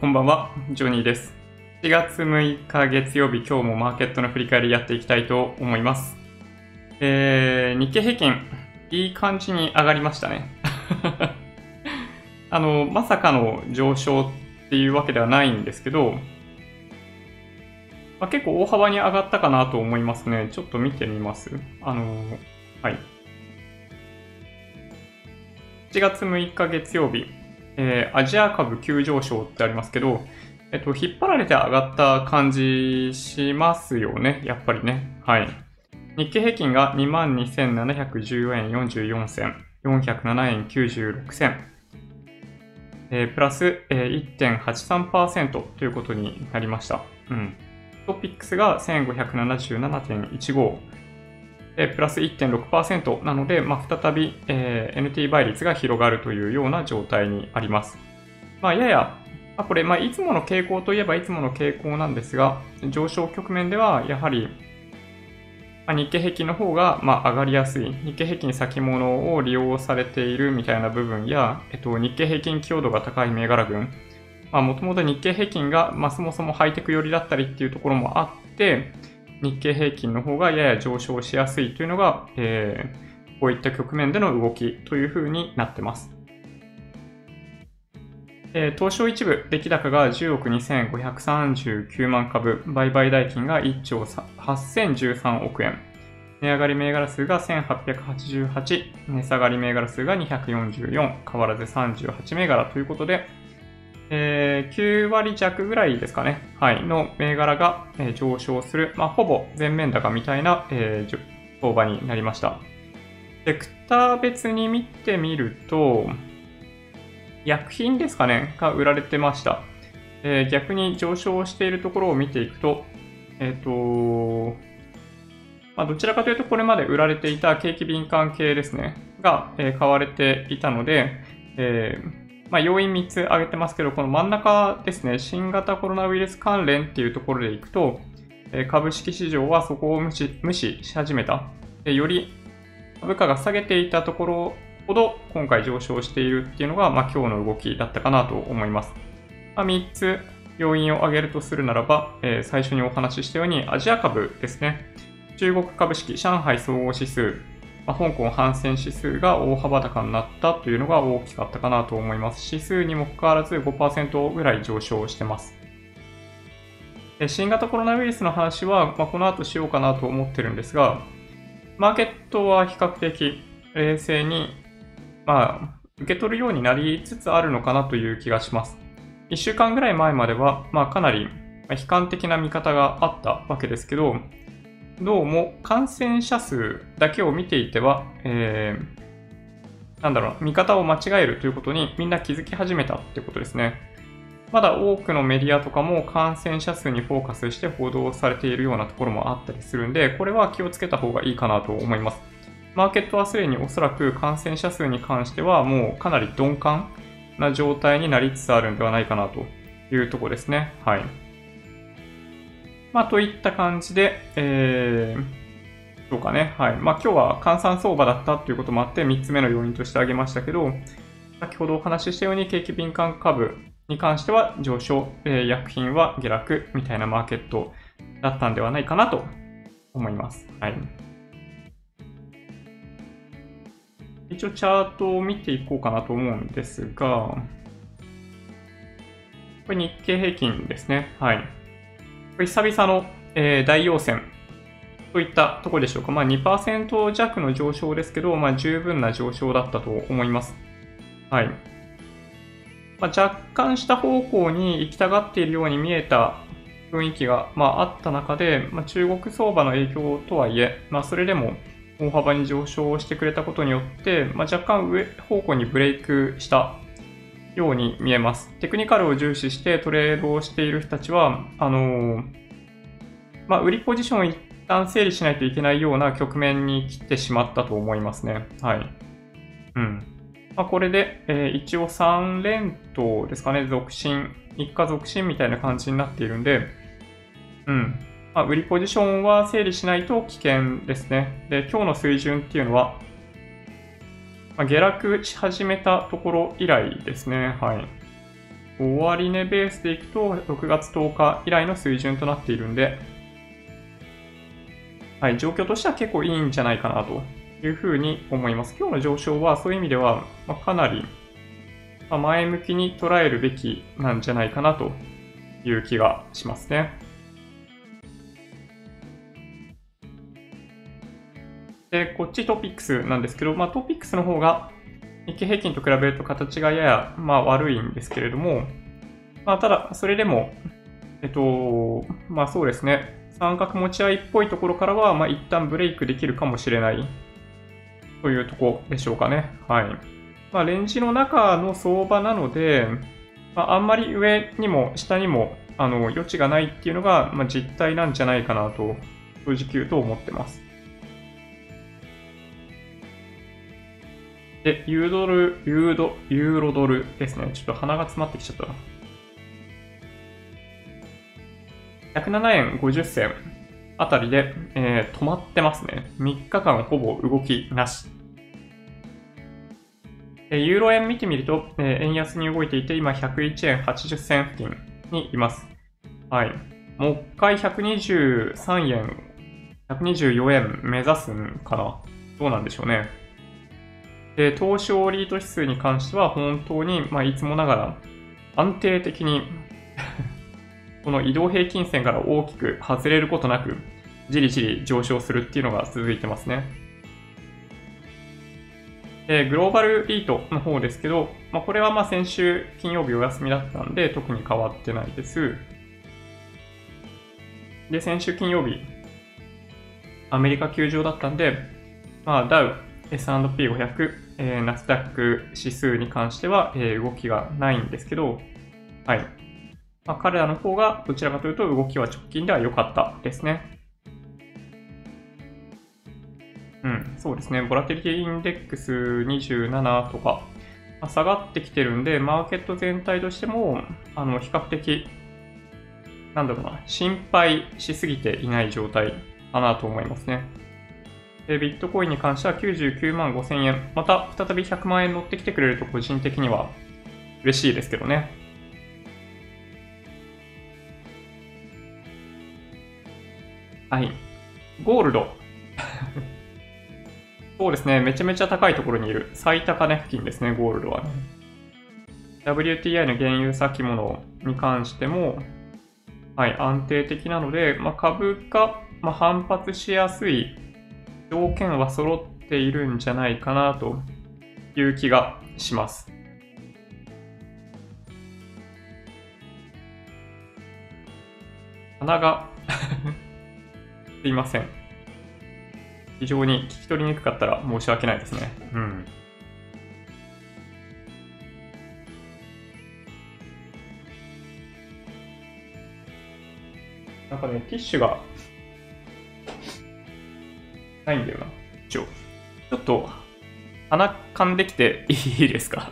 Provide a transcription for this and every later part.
こんばんは、ジョニーです。4月6日月曜日、今日もマーケットの振り返りやっていきたいと思います。えー、日経平均、いい感じに上がりましたね。あの、まさかの上昇っていうわけではないんですけど、まあ、結構大幅に上がったかなと思いますね。ちょっと見てみます。あの、はい。7月6日月曜日、えーアジア株急上昇ってありますけど、えっと、引っ張られて上がった感じしますよね。やっぱりね。はい。日経平均が22,714円44銭、407円96銭、えープラス、えー1.83%ということになりました。うん。トピックスが1577.15、えプラス1.6%なので、まあ、再び、えー NT 倍率が広がるというような状態にあります。まあ、やや、まあ、これ、まあ、いつもの傾向といえばいつもの傾向なんですが、上昇局面ではやはり、ま、日経平均の方が、ま、上がりやすい、日経平均先物を利用されているみたいな部分や、えっと、日経平均強度が高い銘柄群、もともと日経平均が、ま、そもそもハイテク寄りだったりっていうところもあって、日経平均の方がやや上昇しやすいというのが、えーこういった局面での動きというふうになってます。えー東証一部、出来高が10億2539万株、売買代金が1兆8013億円、値上がり銘柄数が1888、値下がり銘柄数が244、変わらず38銘柄ということで、えー9割弱ぐらいですかね、はい、の銘柄が、えー上昇する、まあ、ほぼ全面高みたいな、えー相場になりました。セクター別に見てみると、薬品ですかね、が売られてました。えー逆に上昇しているところを見ていくと、えっ、と、まあ、どちらかというとこれまで売られていた景気敏感系ですね、が、えー買われていたので、えーまあ、要因3つ挙げてますけど、この真ん中ですね、新型コロナウイルス関連っていうところでいくと、え株式市場はそこを無視無視し始めた。でより株価が下げていたところほど今回上昇しているっていうのが、まあ、今日の動きだったかなと思います。まあ、3つ要因を挙げるとするならば、えー最初にお話ししたようにアジア株ですね。中国株式上海総合指数、ま、香港反戦指数が大幅高になったというのが大きかったかなと思います。指数にもかかわらず5%ぐらい上昇してます。新型コロナウイルスの話は、ま、この後しようかなと思ってるんですが、マーケットは比較的冷静に、まあ、受け取るようになりつつあるのかなという気がします。1週間ぐらい前までは、まあ、かなり悲観的な見方があったわけですけど、どうも感染者数だけを見ていては、えーなんだろう、見方を間違えるということにみんな気づき始めたってことですね。まだ多くのメディアとかも感染者数にフォーカスして報道されているようなところもあったりするんで、これは気をつけた方がいいかなと思います。マーケットはすでにおそらく感染者数に関してはもうかなり鈍感な状態になりつつあるんではないかなというところですね。はい。まあ、といった感じで、えー、どうかね。はい。まあ、今日は換算相場だったということもあって、3つ目の要因として挙げましたけど、先ほどお話ししたように景気敏感株に関しては上昇、えー薬品は下落みたいなマーケットだったんではないかなと思います。はい。一応チャートを見ていこうかなと思うんですが、これ日経平均ですね。はい。これ久々の、えー大陽線といったところでしょうか。まあ2%弱の上昇ですけど、まあ十分な上昇だったと思います。はい。まあ、若干下方向に行きたがっているように見えた雰囲気が、まあ、あった中で、まあ、中国相場の影響とはいえ、まあ、それでも大幅に上昇してくれたことによって、まあ、若干上方向にブレイクしたように見えます。テクニカルを重視してトレードをしている人たちは、あのまあ、売りポジションを一旦整理しないといけないような局面に来てしまったと思いますね。はい。うん。まあ、これで、えー一応3連投ですかね、続進、一家続進みたいな感じになっているんで、うん。まあ、売りポジションは整理しないと危険ですね。で、今日の水準っていうのは、まあ、下落し始めたところ以来ですね。はい。終値ベースでいくと、6月10日以来の水準となっているんで、はい、状況としては結構いいんじゃないかなというふうに思います。今日の上昇はそういう意味では、まかなり前向きに捉えるべきなんじゃないかなという気がしますね。で、こっちトピックスなんですけど、まあ、トピックスの方が日経平均と比べると形がやや、まあ、悪いんですけれども、まあ、ただ、それでも、えっと、まあそうですね、三角持ち合いっぽいところからは、まあ一旦ブレイクできるかもしれないというとこでしょうかね。はい。まあ、レンジの中の相場なので、まあ、あんまり上にも下にもあの余地がないっていうのが、まあ、実態なんじゃないかなと、正直言うと思ってます。で、ユードル、ユード、ユーロドルですね。ちょっと鼻が詰まってきちゃった。107円50銭あたりで、えー、止まってますね。3日間ほぼ動きなし。ユーロ円見てみると、えー、円安に動いていて、今101円80銭付近にいます。はい。もう一回123円、124円目指すんかなどうなんでしょうね。で、東証リート指数に関しては本当に、まあ、いつもながら安定的に この移動平均線から大きく外れることなく、じりじり上昇するっていうのが続いてますね。え、グローバルリートの方ですけど、まあ、これはまあ先週金曜日お休みだったんで特に変わってないです。で、先週金曜日、アメリカ休場だったんで、まあ、ダウ、S&P500、えー、ナスダック指数に関しては、えー、動きがないんですけど、はい。まあ、彼らの方がどちらかというと動きは直近では良かったですね。うん、そうですね。ボラテリティインデックス27とか、まあ、下がってきてるんで、マーケット全体としても、あの、比較的、なんだろうな、心配しすぎていない状態かなと思いますね。で、ビットコインに関しては99万5000円。また再び100万円乗ってきてくれると個人的には嬉しいですけどね。はい。ゴールド。そうですね。めちゃめちゃ高いところにいる。最高値付近ですね、ゴールドは、ね。WTI の原油先物に関しても、はい、安定的なので、まあ、株価、まあ、反発しやすい条件は揃っているんじゃないかなという気がします。鼻が すいません。非常に聞き取りにくかったら申し訳ないですね。うん。なんかね、ティッシュがないんだよな。ちょ、ちょっと鼻かんできて いいですか？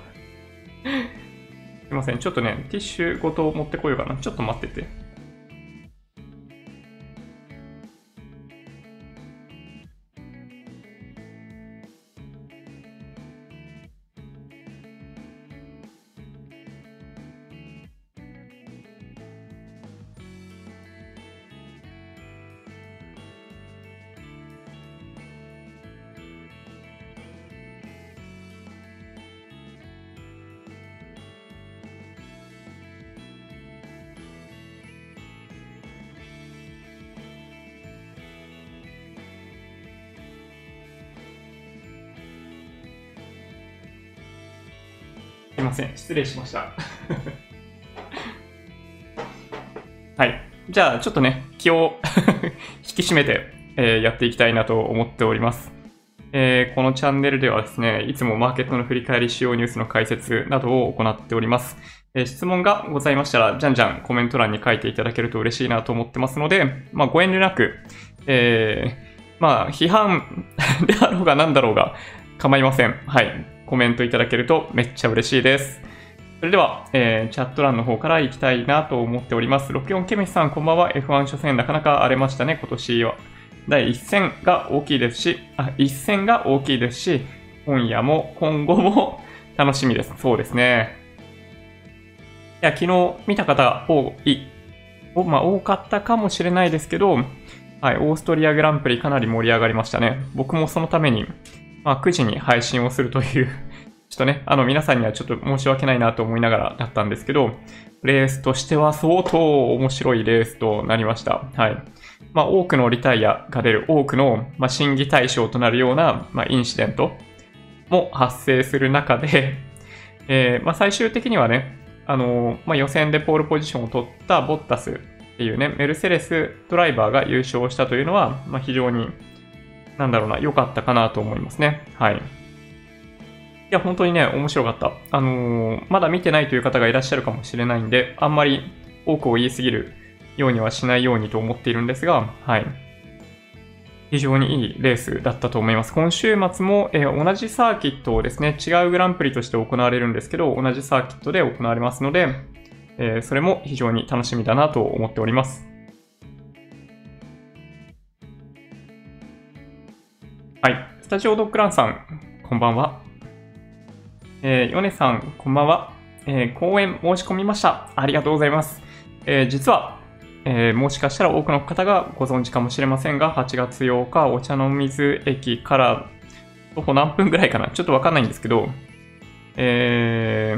すいません。ちょっとね、ティッシュごと持ってこようかな。ちょっと待ってて。ません。失礼しました。はい。じゃあ、ちょっとね、気を 引き締めて、えー、やっていきたいなと思っております。えー、このチャンネルではですね、いつもマーケットの振り返り主要ニュースの解説などを行っております。えー、質問がございましたら、じゃんじゃんコメント欄に書いていただけると嬉しいなと思ってますので、まあ、ご遠慮なく、えー、まあ、批判であろうが何だろうが構いません。はい。コメントいただけるとめっちゃ嬉しいです。それでは、えー、チャット欄の方から行きたいなと思っております。64ケミスさん、こんばんは。F1 初戦なかなか荒れましたね、今年は。第1戦が大きいですし、あ、1戦が大きいですし、今夜も今後も 楽しみです。そうですね。いや、昨日見た方多い、まあ、多かったかもしれないですけど、はい、オーストリアグランプリかなり盛り上がりましたね。僕もそのために、まあ、9時に配信をするという ちょっとね、あの、皆さんにはちょっと申し訳ないなと思いながらだったんですけど、レースとしては相当面白いレースとなりました。はい。まあ、多くのリタイアが出る、多くの、まあ、審議対象となるような、まあ、インシデントも発生する中で、えー、まあ、最終的にはね、あのまあ、予選でポールポジションを取ったボッタスっていうね、メルセデスドライバーが優勝したというのは、まあ、非常に、なんだろうな、良かったかなと思いますね。はい。いや、本当にね、面白かった。あのー、まだ見てないという方がいらっしゃるかもしれないんで、あんまり多くを言いすぎるようにはしないようにと思っているんですが、はい。非常にいいレースだったと思います。今週末も、えー、同じサーキットをですね、違うグランプリとして行われるんですけど、同じサーキットで行われますので、えー、それも非常に楽しみだなと思っております。はい。スタジオドッグランさん、こんばんは。えー、ヨネさん、こんばんは。えー、講演申し込みました。ありがとうございます。えー、実は、えー、もしかしたら多くの方がご存知かもしれませんが、8月8日、お茶の水駅から徒歩何分ぐらいかなちょっとわかんないんですけど、え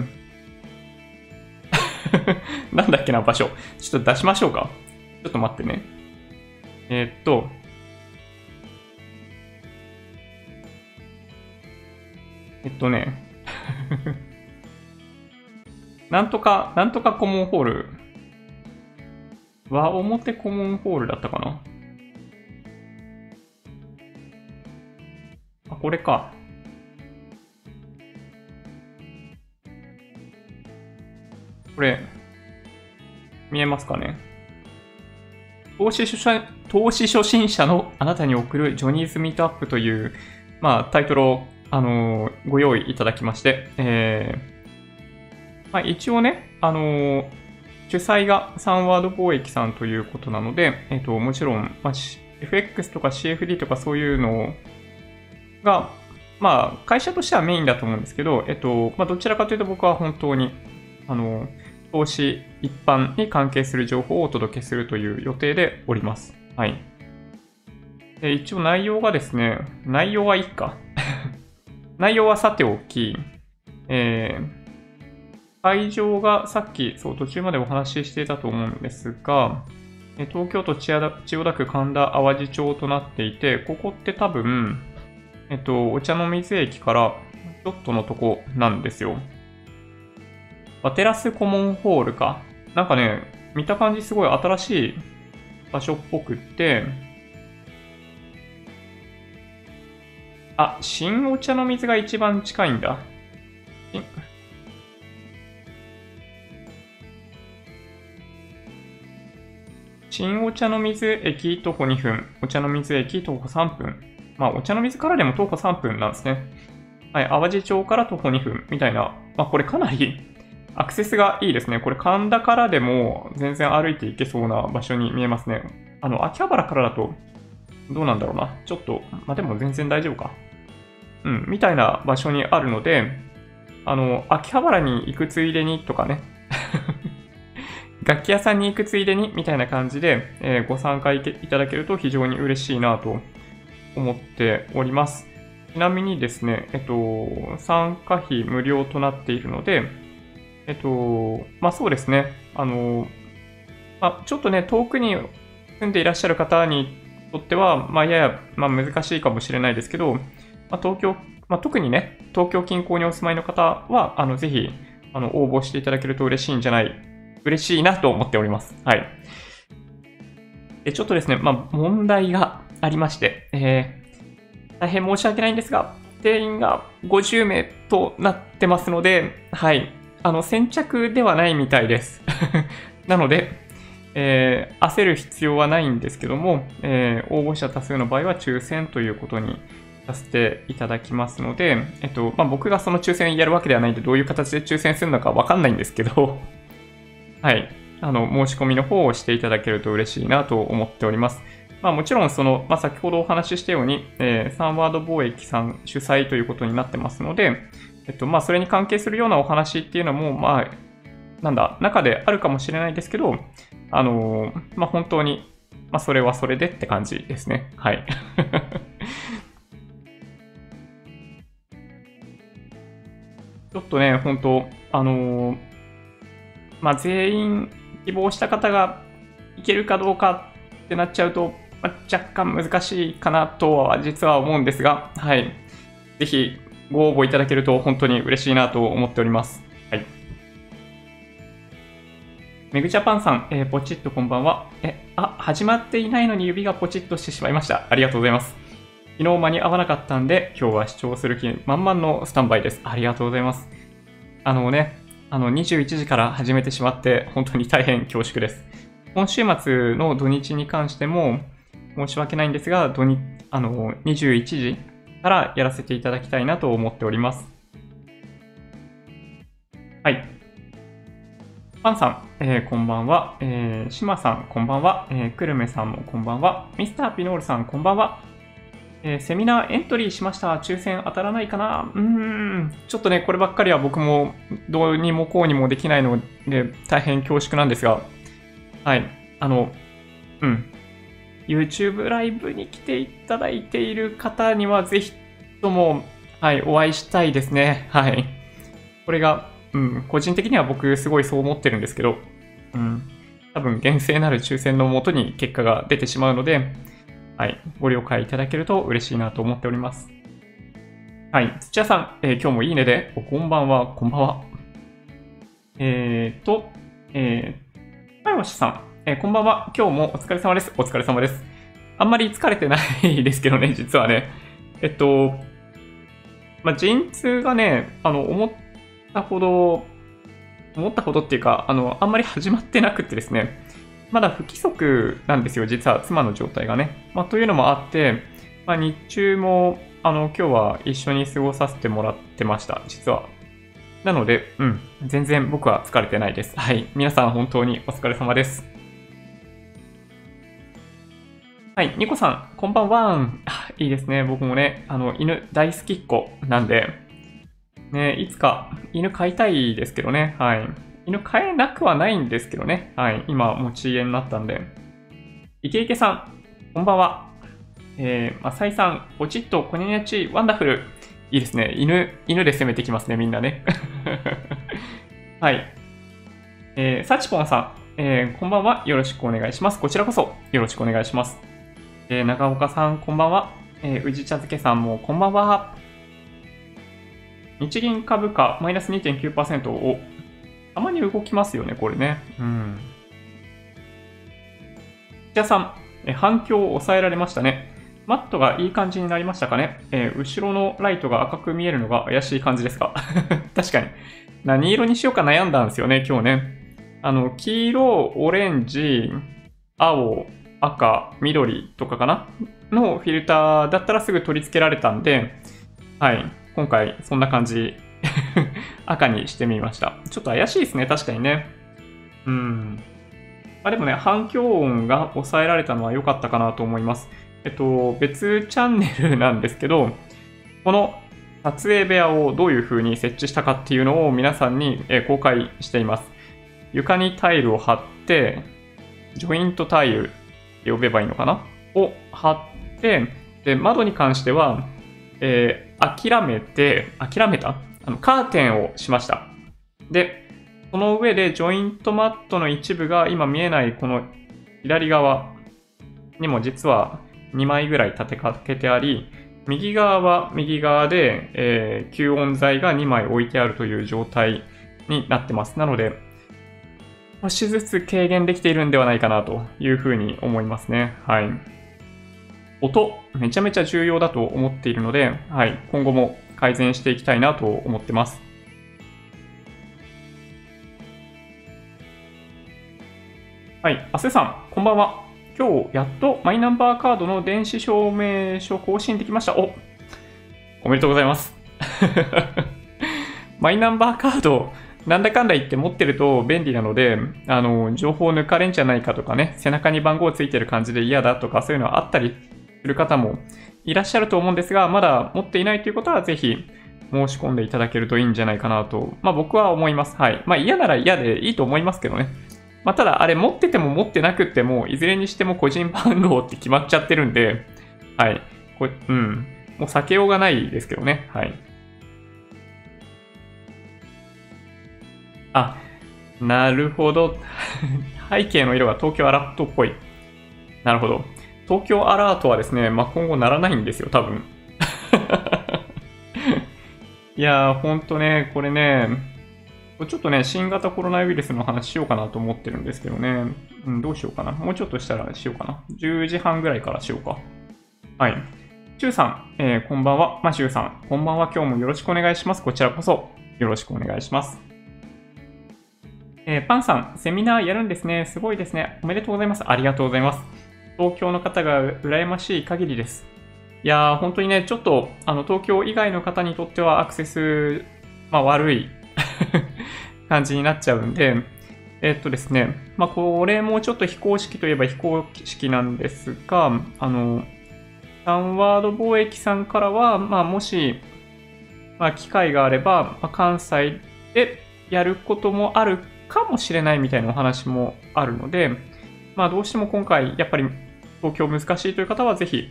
ー、なんだっけな、場所。ちょっと出しましょうか。ちょっと待ってね。えー、っと、えっとね、なんとか、なんとかコモンホール。和表コモンホールだったかな？あ、これか。これ、見えますかね？投資初心投資初心者のあなたに送るジョニーズミートアップという、まあ、タイトルを、あのー、ご用意いただきまして、えーまあ、一応ね、あのー、主催がサンワード貿易さんということなので、えっ、と、もちろん、まあ、FX とか CFD とかそういうのが、まあ、会社としてはメインだと思うんですけど、えっと、まあ、どちらかというと僕は本当に、あの、投資一般に関係する情報をお届けするという予定でおります。はい。で一応内容がですね、内容はいいか。内容はさておき、えー、会場がさっき、そう、途中までお話ししていたと思うんですが、東京都千代田区神田淡路町となっていて、ここって多分、えっと、お茶の水駅からちょっとのとこなんですよ。まあ、テラスコモンホールか。なんかね、見た感じすごい新しい場所っぽくって、あ、新お茶の水が一番近いんだ。新お茶の水駅徒歩2分、お茶の水駅徒歩3分。まあ、お茶の水からでも徒歩3分なんですね。はい、淡路町から徒歩2分みたいな。まあ、これかなり アクセスがいいですね。これ神田からでも全然歩いていけそうな場所に見えますね。あの、秋葉原からだと、どうなんだろうな。ちょっと、まあ、でも全然大丈夫か。うん、みたいな場所にあるので、あの、秋葉原に行くついでにとかね。楽器屋さんに行くついでにみたいな感じで、えー、ご参加いただけると非常に嬉しいなと思っております。ちなみにですね、えっと、参加費無料となっているので、えっと、まあそうですね。あの、まあ、ちょっとね、遠くに住んでいらっしゃる方にとっては、まあやや、まあ、難しいかもしれないですけど、まあ、東京、まあ、特にね、東京近郊にお住まいの方は、あの、ぜひ、あの、応募していただけると嬉しいんじゃない、嬉しいなと思っております。はい。で、ちょっとですね、まあ、問題がありまして、えー、大変申し訳ないんですが、定員が50名となってますので、はい。あの、先着ではないみたいです。なので、えー、焦る必要はないんですけども、えー、応募者多数の場合は抽選ということにさせていただきますので、えっと、まあ、僕がその抽選やるわけではないんで、どういう形で抽選するのかわかんないんですけど、はい。あの、申し込みの方をしていただけると嬉しいなと思っております。まあもちろんその、まあ先ほどお話ししたように、えー、サンワード貿易さん主催ということになってますので、えっと、まあ、それに関係するようなお話っていうのも、まあ、なんだ、中であるかもしれないですけど、あのー、まあ、本当に、まあ、それはそれでって感じですね。はい。ちょっとね、本当あのー、まあ、全員希望した方がいけるかどうかってなっちゃうと、まあ、若干難しいかなとは実は思うんですが、はい。ぜひご応募いただけると本当に嬉しいなと思っております。はい。メグジャパンさん、えー、ポチッとこんばんは。え、あ、始まっていないのに指がポチッとしてしまいました。ありがとうございます。昨日間に合わなかったんで、今日は視聴する気満々のスタンバイです。ありがとうございます。あのね、あの、21時から始めてしまって、本当に大変恐縮です。今週末の土日に関しても、申し訳ないんですが、土日、あの、21時からやらせていただきたいなと思っております。はい。パンさん、えー、こんばんは。えー、シマさん、こんばんは。えー、クルメさんもこんばんは。ミスターピノールさん、こんばんは。えー、セミナーエントリーしました。抽選当たらないかな？うーん。ちょっとね、こればっかりは僕もどうにもこうにもできないので、大変恐縮なんですが、はい。あの、うん。YouTube ライブに来ていただいている方には、ぜひとも、はい、お会いしたいですね。はい。これが、うん、個人的には僕すごいそう思ってるんですけど、うん、多分厳正なる抽選のもとに結果が出てしまうので、はい、ご了解いただけると嬉しいなと思っております。はい、土屋さん、えー、今日もいいねで、おこんばんは、こんばんは。えーと、えー、かよしさん、えー、こんばんは、今日もお疲れ様です。お疲れ様です。あんまり疲れてないですけどね、実はね。えっと、まあ、陣痛がね、あの、思ったほど、思ったほどっていうか、あの、あんまり始まってなくてですね、まだ不規則なんですよ、実は妻の状態がね。まあ、というのもあって、まあ、日中も、あの、今日は一緒に過ごさせてもらってました、実は。なので、うん、全然僕は疲れてないです。はい。皆さん本当にお疲れ様です。はい、ニコさん、こんばんは。いいですね。僕もね、あの、犬大好きっ子なんで、ね、いつか犬飼いたいですけどね。はい。犬飼えなくはないんですけどね。はい。今、持ち家になったんで。イケイケさん、こんばんは。えー、マサイさん、おちっと、こにゃち、ワンダフル。いいですね。犬、犬で攻めてきますね、みんなね。はい。えー、サチポンさん、えー、こんばんは。よろしくお願いします。こちらこそ、よろしくお願いします。えー、長岡さん、こんばんは。えー、宇治茶漬けさんも、こんばんは。日銀株価、マイナス2.9%を、たまに動きますよね、これね。うん。土屋さん、え反響を抑えられましたね。マットがいい感じになりましたかね、えー、後ろのライトが赤く見えるのが怪しい感じですか？確かに。何色にしようか悩んだんですよね、今日ね。あの、黄色、オレンジ、青、赤、緑とかかな？のフィルターだったらすぐ取り付けられたんで、はい、今回そんな感じ 赤にしてみました。ちょっと怪しいですね、確かにね。うん。まあ、でもね、反響音が抑えられたのは良かったかなと思います。えっと、別チャンネルなんですけど、この撮影部屋をどういう風に設置したかっていうのを皆さんに公開しています。床にタイルを貼って、ジョイントタイルって呼べばいいのかな？を貼って、で、窓に関しては、えー、諦めて、諦めた？あのカーテンをしました。で、その上でジョイントマットの一部が今見えないこの左側にも実は2枚ぐらい立てかけてあり、右側は右側で、えー、吸音材が2枚置いてあるという状態になってます。なので、少しずつ軽減できているんではないかなというふうに思いますね。はい。音、めちゃめちゃ重要だと思っているので、はい、今後も改善していきたいなと思ってます。はい、アセさん、こんばんは。今日、やっとマイナンバーカードの電子証明書更新できました。おおめでとうございます。マイナンバーカード、なんだかんだ言って持ってると便利なので、あの、情報抜かれんじゃないかとかね、背中に番号ついてる感じで嫌だとかそういうのはあったりする方もいらっしゃると思うんですが、まだ持っていないということはぜひ、申し込んでいただけるといいんじゃないかなと、まあ僕は思います。はい。まあ嫌なら嫌でいいと思いますけどね。まあただあれ持ってても持ってなくても、いずれにしても個人番号って決まっちゃってるんで、はい。こうん。もう避けようがないですけどね。はい。あ、なるほど。背景の色が東京アラートっぽい。なるほど。東京アラートはですね、まあ、今後ならないんですよ、多分。いやー、ほんとね、これね、ちょっとね、新型コロナウイルスの話しようかなと思ってるんですけどね。うん、どうしようかな。もうちょっとしたらしようかな。10時半ぐらいからしようか。はい。シュウさん、えー、こんばんは。まあ、シュウさん、こんばんは。今日もよろしくお願いします。こちらこそ、よろしくお願いします。えー、パンさん、セミナーやるんですね。すごいですね。おめでとうございます。ありがとうございます。東京の方が羨ましい限りです。いやー、本当にね、ちょっと、あの、東京以外の方にとってはアクセス、まあ、悪い 感じになっちゃうんで、えっとですね、まあ、これもちょっと非公式といえば非公式なんですが、あの、サンワード貿易さんからは、まあ、もし、まあ、機会があれば、まあ、関西でやることもあるかもしれないみたいなお話もあるので、まあどうしても今回やっぱり東京難しいという方はぜひ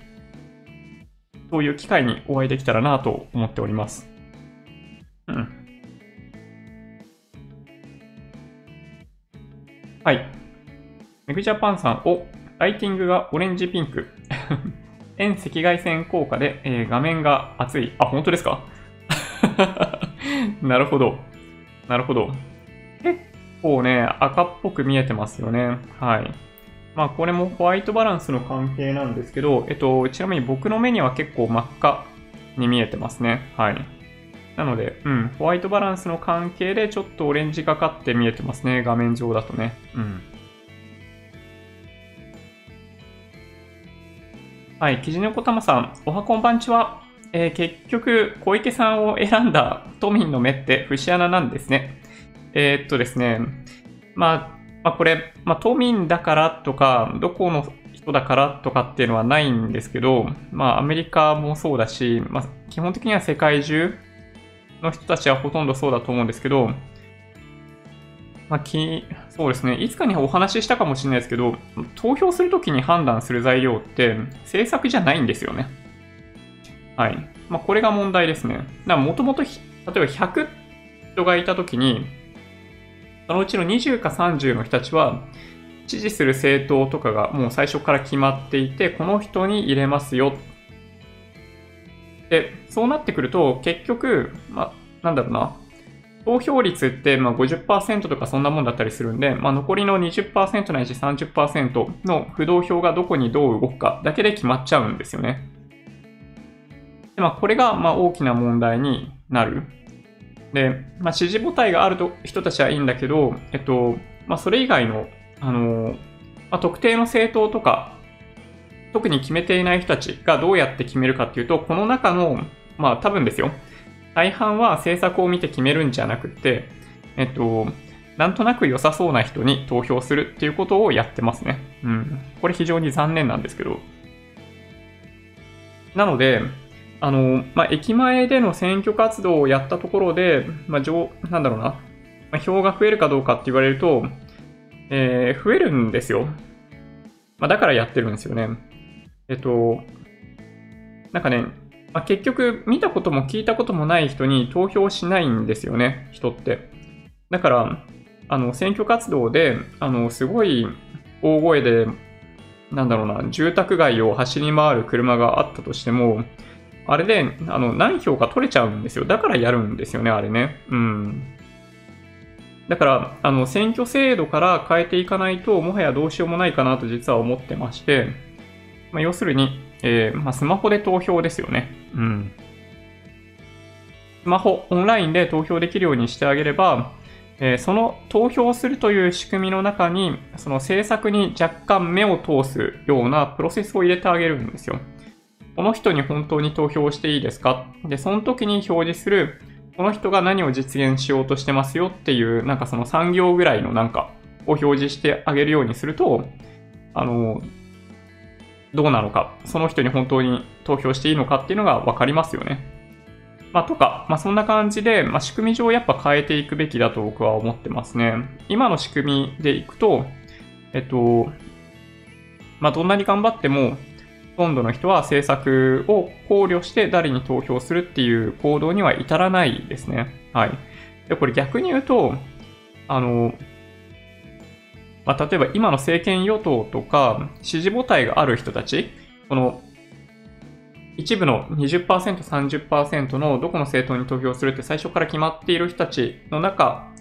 そういう機会にお会いできたらなと思っております。うん。はい。メグジャパンさん、お、ライティングがオレンジピンク。遠赤外線効果で、えー、画面が熱い。あ、本当ですかなるほど。なるほど。結構ね、赤っぽく見えてますよね。はい。まあ、これもホワイトバランスの関係なんですけど、えっと、ちなみに僕の目には結構真っ赤に見えてますね。はい。なので、うん、ホワイトバランスの関係でちょっとオレンジがかって見えてますね。画面上だとね。うん。はい、キジノコタマさん、おはこんばんちは。えー、結局、小池さんを選んだ都民の目って節穴なんですね。えー、っとですね、まあ、まあ、これ、まあ、都民だからとか、どこの人だからとかっていうのはないんですけど、まあ、アメリカもそうだし、まあ、基本的には世界中の人たちはほとんどそうだと思うんですけど、まあ、きそうですね、いつかにお話ししたかもしれないですけど、投票するときに判断する材料って政策じゃないんですよね。はい。まあ、これが問題ですね。もともと、例えば100人がいたときに、そのうちの20か30の人たちは、支持する政党とかがもう最初から決まっていて、この人に入れますよ。で、そうなってくると、結局、まあ、なんだろうな、投票率ってまあ50%とかそんなもんだったりするんで、まあ、残りの20%ないし30%の不動票がどこにどう動くかだけで決まっちゃうんですよね。でまあ、これがまあ大きな問題になる。で、まあ、支持母体があると人たちはいいんだけど、えっと、まあ、それ以外の、あの、まあ、特定の政党とか、特に決めていない人たちがどうやって決めるかっていうと、この中の、まあ多分ですよ、大半は政策を見て決めるんじゃなくて、えっと、なんとなく良さそうな人に投票するっていうことをやってますね。うん。これ非常に残念なんですけど。なので、あの、まあ、駅前での選挙活動をやったところで、まあ、上、なんだろうな、まあ、票が増えるかどうかって言われると、えー、増えるんですよ。まあ、だからやってるんですよね。えっと、なんかね、まあ、結局見たことも聞いたこともない人に投票しないんですよね、人って。だから、あの、選挙活動で、あの、すごい大声で、なんだろうな、住宅街を走り回る車があったとしても、あれで、あの、何票か取れちゃうんですよ。だからやるんですよね、あれね。うん。だから、あの、選挙制度から変えていかないと、もはやどうしようもないかなと実は思ってまして、まあ、要するに、えー、まあ、スマホで投票ですよね。うん。スマホ、オンラインで投票できるようにしてあげれば、えー、その投票するという仕組みの中に、その政策に若干目を通すようなプロセスを入れてあげるんですよ。この人に本当に投票していいですか？で、その時に表示する、この人が何を実現しようとしてますよっていう、なんかその3行ぐらいのなんかを表示してあげるようにすると、あの、どうなのか、その人に本当に投票していいのかっていうのが分かりますよね。まあ、とか、まあ、そんな感じで、まあ、仕組み上やっぱ変えていくべきだと僕は思ってますね。今の仕組みでいくと、えっと、まあ、どんなに頑張っても、ほとんどの人は政策を考慮して誰に投票するっていう行動には至らないですね。はい。で、これ逆に言うと、あの、まあ、例えば今の政権与党とか支持母体がある人たち、この一部の20%、30%のどこの政党に投票するって最初から決まっている人たちの中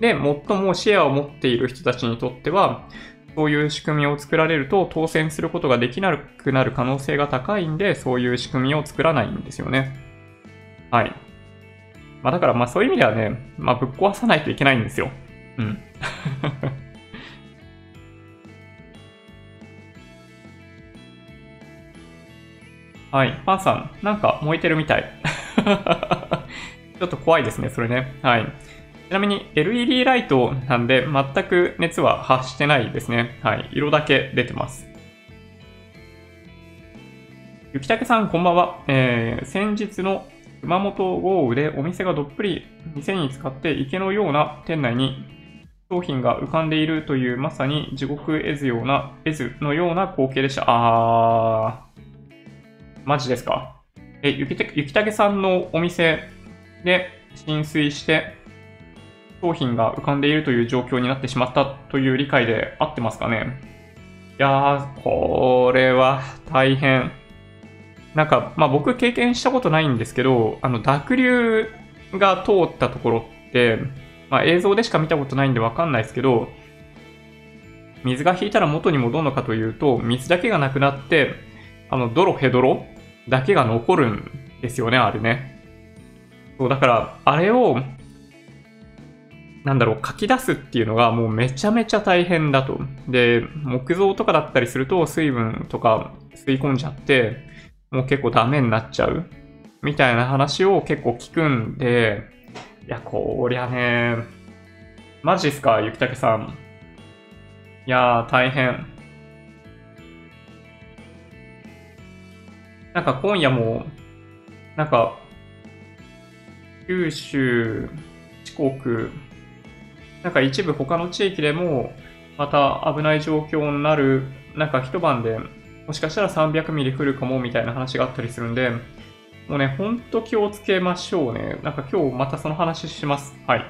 で最もシェアを持っている人たちにとっては、そういう仕組みを作られると当選することができなくなる可能性が高いんで、そういう仕組みを作らないんですよね。はい。まあだからまあそういう意味ではね、まあぶっ壊さないといけないんですよ。うん。はい。パンさん、なんか燃えてるみたい。ちょっと怖いですね、それね。はい。ちなみに LED ライトなんで全く熱は発してないですね。はい。色だけ出てます。ゆきたけさん、こんばんは。えー、先日の熊本豪雨でお店がどっぷり店に使って池のような店内に商品が浮かんでいるというまさに地獄絵図ような、絵図のような光景でした。あー。マジですか？え、ゆきたゆきたけさんのお店で浸水して商品が浮かんでいるという状況になってしまったという理解で合ってますかね？いやー、これは大変。なんか、まあ僕経験したことないんですけど、あの濁流が通ったところって、まあ映像でしか見たことないんでわかんないですけど、水が引いたら元に戻るのかというと、水だけがなくなって、あの、ドロヘドロだけが残るんですよね、あれね。そう、だから、あれを、なんだろう、書き出すっていうのがもうめちゃめちゃ大変だと。で、木造とかだったりすると水分とか吸い込んじゃって、もう結構ダメになっちゃう。みたいな話を結構聞くんで、いや、こりゃね、マジっすか、ゆきたけさん。いやー、大変。なんか今夜も、なんか、九州、四国、なんか一部他の地域でも、また危ない状況になる、なんか一晩でもしかしたら300ミリ降るかもみたいな話があったりするんで、もうね、ほんと気をつけましょうね。なんか今日またその話します。はい。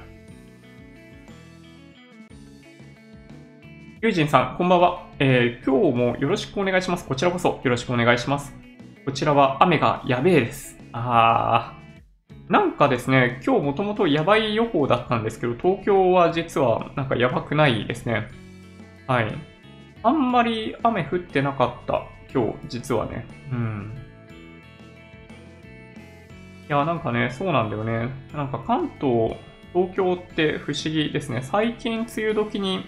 ユージンさん、こんばんは。えー、今日もよろしくお願いします。こちらこそよろしくお願いします。こちらは雨がやべえです。あー。なんかですね、今日もともとやばい予報だったんですけど、東京は実はなんかやばくないですね。はい。あんまり雨降ってなかった、今日、実はね。うん。いや、なんかね、そうなんだよね。なんか関東、東京って不思議ですね。最近、梅雨時に、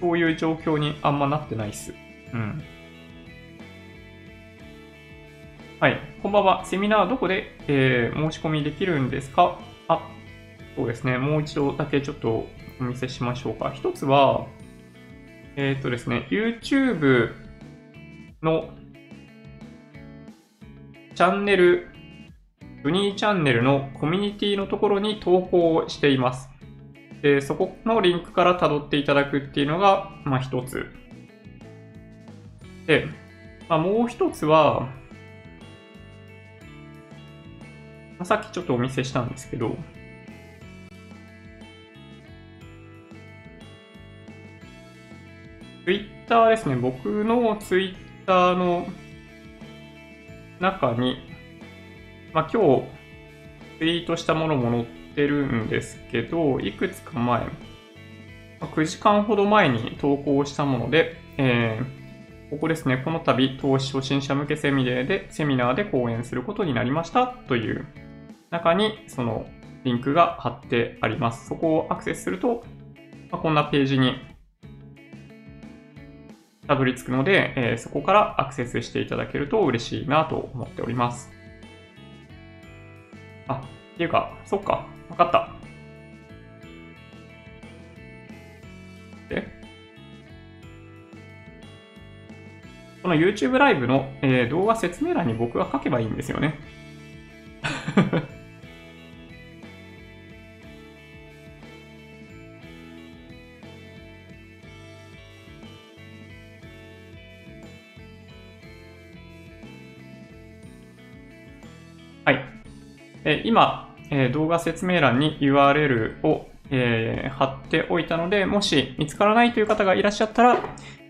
そういう状況にあんまなってないっす。うん。はい。こんばんは。セミナーどこで、えー、申し込みできるんですか？あ、そうですね。もう一度だけちょっとお見せしましょうか。一つは、えっ、ー、とですね、YouTube のチャンネル、ブニーチャンネルのコミュニティのところに投稿をしています。で、そこのリンクから辿っていただくっていうのが、まあ一つ。で、まあ、もう一つは、さっきちょっとお見せしたんですけど、ツイッターですね。僕のツイッターの中に、まあ、今日ツイートしたものも載ってるんですけど、いくつか前、9時間ほど前に投稿したもので、えー、ここですね、この度、投資初心者向けセミナーで、セミナーで講演することになりましたという中にそのリンクが貼ってあります。そこをアクセスすると、まあ、こんなページにたどり着くので、えー、そこからアクセスしていただけると嬉しいなと思っております。あ、っていうか、そっか、わかった。で、この YouTube ライブの、えー、動画説明欄に僕が書けばいいんですよね。え今、え動画説明欄に URL を、え貼っておいたので、もし見つからないという方がいらっしゃったら、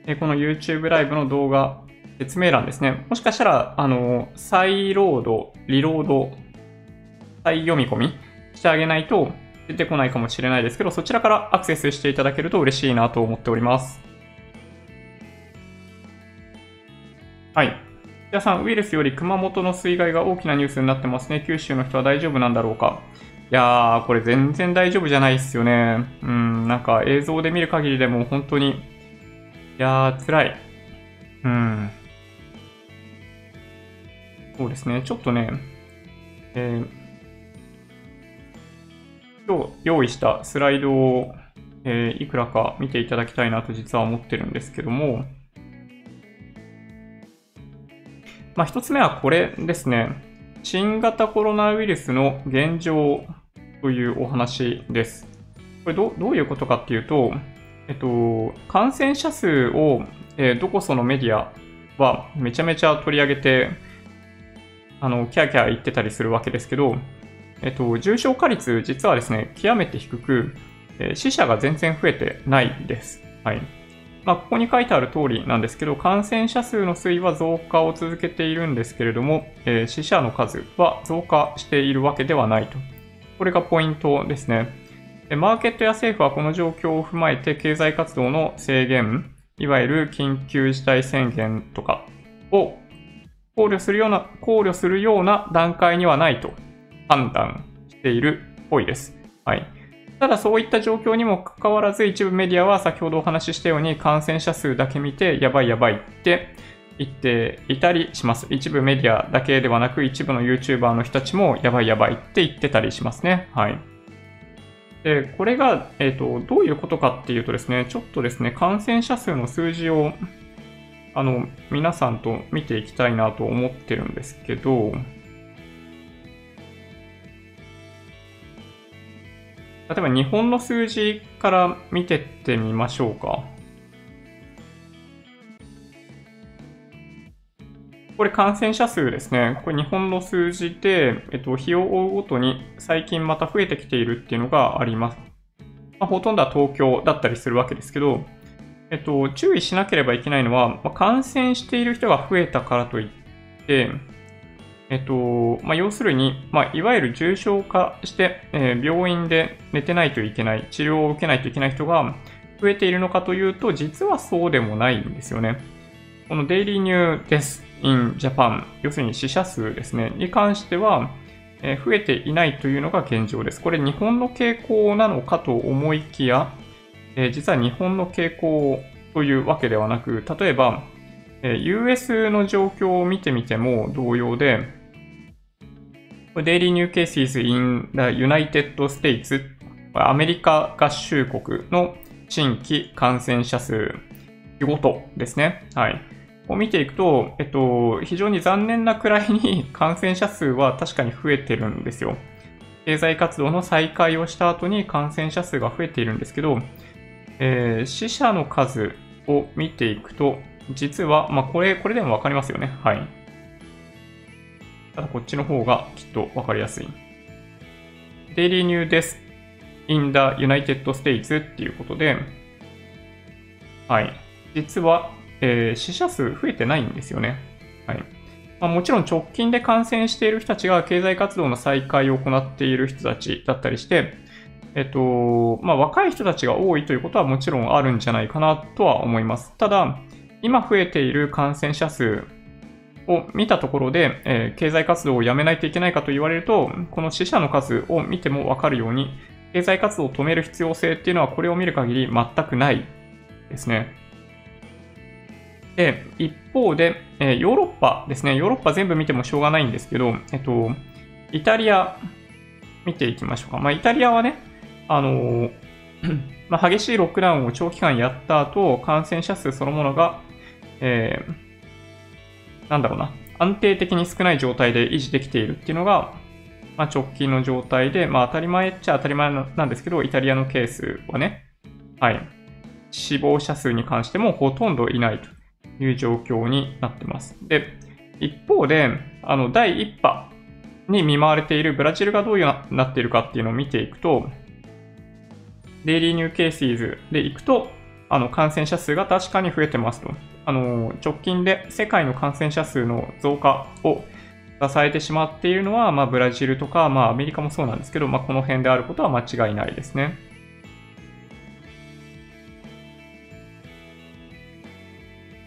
えこの YouTube ライブの動画説明欄ですね。もしかしたら、あの、再ロード、リロード、再読み込みしてあげないと出てこないかもしれないですけど、そちらからアクセスしていただけると嬉しいなと思っております。はい。皆さん、ウイルスより熊本の水害が大きなニュースになってますね。九州の人は大丈夫なんだろうか。いやー、これ全然大丈夫じゃないっすよね。うん、なんか映像で見る限りでも本当に、いやー、辛い。うん。そうですね、ちょっとね、えー今日用意したスライドを、えー、いくらか見ていただきたいなと実は思ってるんですけども、まあ、一つ目はこれですね。新型コロナウイルスの現状というお話です。これどどういうことかっていうと、えっと、感染者数を、えー、どこそのメディアはめちゃめちゃ取り上げて、あの、キャーキャー言ってたりするわけですけど、えっと、重症化率、実はですね、極めて低く、えー、死者が全然増えてないです。はい。まあ、ここに書いてある通りなんですけど、感染者数の推移は増加を続けているんですけれども、えー、死者の数は増加しているわけではないと。これがポイントですね。マーケットや政府はこの状況を踏まえて経済活動の制限、いわゆる緊急事態宣言とかを考慮するような、考慮するような段階にはないと判断しているっぽいです。はい。ただそういった状況にもかかわらず一部メディアは先ほどお話ししたように感染者数だけ見てやばいやばいって言っていたりします。一部メディアだけではなく一部の YouTuber の人たちもやばいやばいって言ってたりしますね。はい。で、これが、えっ、ー、と、どういうことかっていうとですね、ちょっとですね、感染者数の数字を、あの、皆さんと見ていきたいなと思ってるんですけど、例えば日本の数字から見てってみましょうか。これ感染者数ですね。これ日本の数字で、えっと、日を追うごとに最近また増えてきているっていうのがあります。まあ、ほとんどは東京だったりするわけですけど、えっと、注意しなければいけないのは、まあ、感染している人が増えたからといって、えっと、まあ、要するに、まあ、いわゆる重症化して、えー、病院で寝てないといけない、治療を受けないといけない人が増えているのかというと、実はそうでもないんですよね。このデイリーニューデス in Japan、要するに死者数ですね、に関しては、えー、増えていないというのが現状です。これ日本の傾向なのかと思いきや、えー、実は日本の傾向というわけではなく、例えば、え、US の状況を見てみても同様で、Daily New Cases in the United States アメリカ合衆国の新規感染者数ごとですね。はい。を見ていくと、えっと、非常に残念なくらいに感染者数は確かに増えてるんですよ。経済活動の再開をした後に感染者数が増えているんですけど、えー、死者の数を見ていくと、実は、まあ、これ、これでもわかりますよね。はい。ただこっちの方がきっとわかりやすい。Daily New Death in the United States っていうことで、はい。実は、えー、死者数増えてないんですよね。はい。まあ、もちろん直近で感染している人たちが経済活動の再開を行っている人たちだったりして、えっと、まあ、若い人たちが多いということはもちろんあるんじゃないかなとは思います。ただ、今増えている感染者数を見たところで、えー、経済活動をやめないといけないかと言われると、この死者の数を見てもわかるように、経済活動を止める必要性っていうのはこれを見る限り全くないですね。で、一方で、えー、ヨーロッパですね。ヨーロッパ全部見てもしょうがないんですけど、えっと、イタリア見ていきましょうか。まあ、イタリアはね、あのー、まあ、激しいロックダウンを長期間やった後、感染者数そのものが、えー、なんだろうな、安定的に少ない状態で維持できているっていうのが、まあ、直近の状態で、まあ、当たり前っちゃ当たり前なんですけど、イタリアのケースはね、はい、死亡者数に関してもほとんどいないという状況になってます。で、一方で、あの、第1波に見舞われているブラジルがどういうなっているかっていうのを見ていくと、デイリーニューケーシーズでいくと、あの、感染者数が確かに増えてますと。あの、直近で世界の感染者数の増加を支えてしまっているのは、まあ、ブラジルとか、まあ、アメリカもそうなんですけど、まあ、この辺であることは間違いないですね。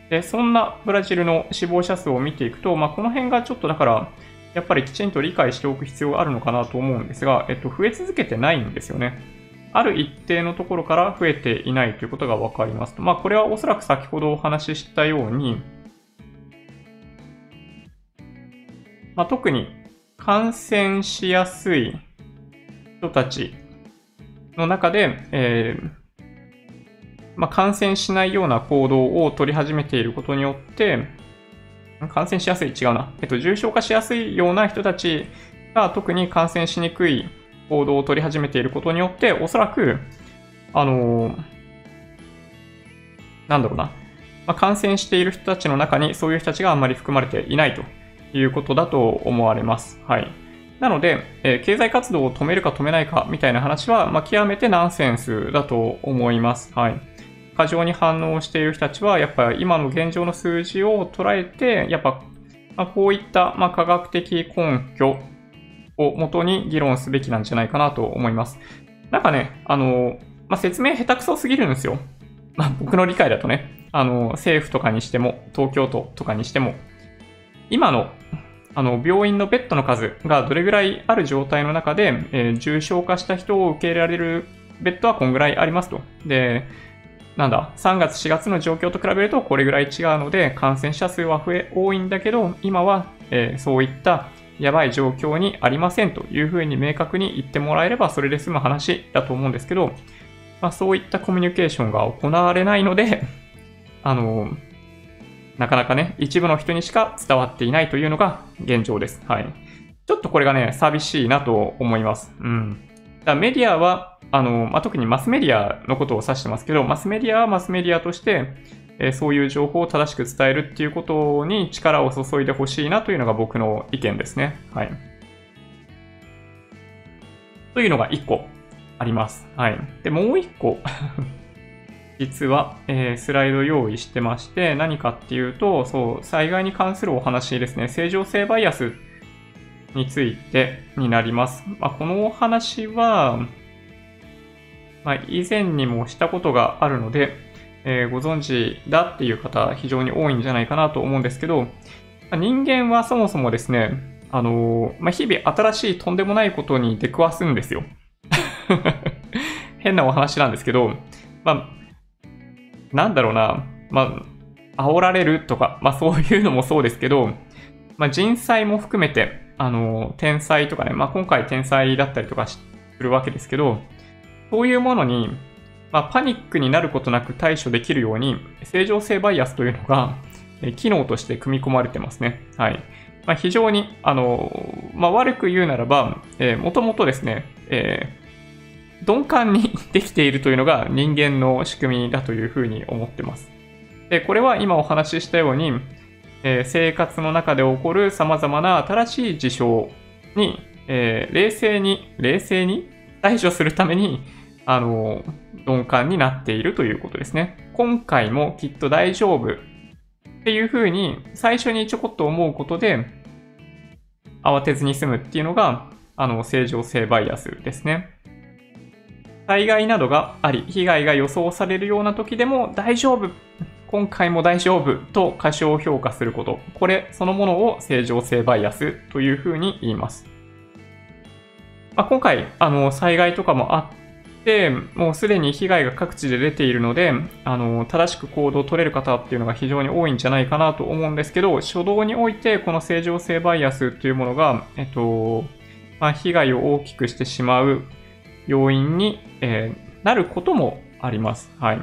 で、そんなブラジルの死亡者数を見ていくと、まあ、この辺がちょっとだから、やっぱりきちんと理解しておく必要があるのかなと思うんですが、えっと、増え続けてないんですよね。ある一定のところから増えていないということがわかりますと。まあ、これはおそらく先ほどお話ししたように、まあ、特に感染しやすい人たちの中で、えー、まあ、感染しないような行動を取り始めていることによって、感染しやすい違うな。えっと、重症化しやすいような人たちが特に感染しにくい行動を取り始めていることによって、おそらく、あのー、なんだろうな。まあ、感染している人たちの中にそういう人たちがあんまり含まれていないということだと思われます。はい。なので、えー、経済活動を止めるか止めないかみたいな話は、まあ、極めてナンセンスだと思います。はい。過剰に反応している人たちは、やっぱり今の現状の数字を捉えて、やっぱ、まあ、こういった、ま、科学的根拠を元に議論すべきなんじゃないかなと思います。なんかね、あの、まあ、説明下手くそすぎるんですよ。まあ、僕の理解だとね、あの、政府とかにしても、東京都とかにしても、今の、あの、病院のベッドの数がどれぐらいある状態の中で、えー、重症化した人を受け入れられるベッドはこんぐらいありますと。で、なんだ、3月4月の状況と比べるとこれぐらい違うので、感染者数は増え、多いんだけど、今は、えー、そういったやばい状況にありませんというふうに明確に言ってもらえればそれで済む話だと思うんですけど、まあ、そういったコミュニケーションが行われないので、あの、なかなかね、一部の人にしか伝わっていないというのが現状です。はい。ちょっとこれがね、寂しいなと思います。うん。だメディアは、あの、まあ、特にマスメディアのことを指してますけど、マスメディアはマスメディアとして、え、そういう情報を正しく伝えるっていうことに力を注いでほしいなというのが僕の意見ですね。はい。というのが1個あります。はい。で、もう1個 実は、えー、スライド用意してまして、何かっていうと、そう、災害に関するお話ですね。正常性バイアスについてになります。まあ、このお話は、まあ、以前にもしたことがあるので、えー、ご存知だっていう方非常に多いんじゃないかなと思うんですけど、人間はそもそもですね、あの、まあ、日々新しいとんでもないことに出くわすんですよ。変なお話なんですけど、まあ、なんだろうな、まあ、煽られるとか、まあそういうのもそうですけど、まあ人災も含めて、あの、天才とかね、まあ今回天才だったりとかするわけですけど、そういうものにまあ、パニックになることなく対処できるように、正常性バイアスというのが、機能として組み込まれてますね。はい。まあ、非常に、あの、まあ、悪く言うならば、えー、もともとですね、えー、鈍感にできているというのが人間の仕組みだというふうに思ってます。で、これは今お話ししたように、えー、生活の中で起こる様々な新しい事象に、え、冷静に、冷静に対処するために、あの、鈍感になっているということですね。今回もきっと大丈夫っていうふうに最初にちょこっと思うことで慌てずに済むっていうのがあの正常性バイアスですね。災害などがあり、被害が予想されるような時でも大丈夫今回も大丈夫と過小評価すること。これそのものを正常性バイアスというふうに言います。まあ、今回、あの、災害とかもあっ、でもうすでに被害が各地で出ているので、あの、正しく行動を取れる方っていうのが非常に多いんじゃないかなと思うんですけど、初動においてこの正常性バイアスというものが、えっと、まあ、被害を大きくしてしまう要因に、えー、なることもあります。はい。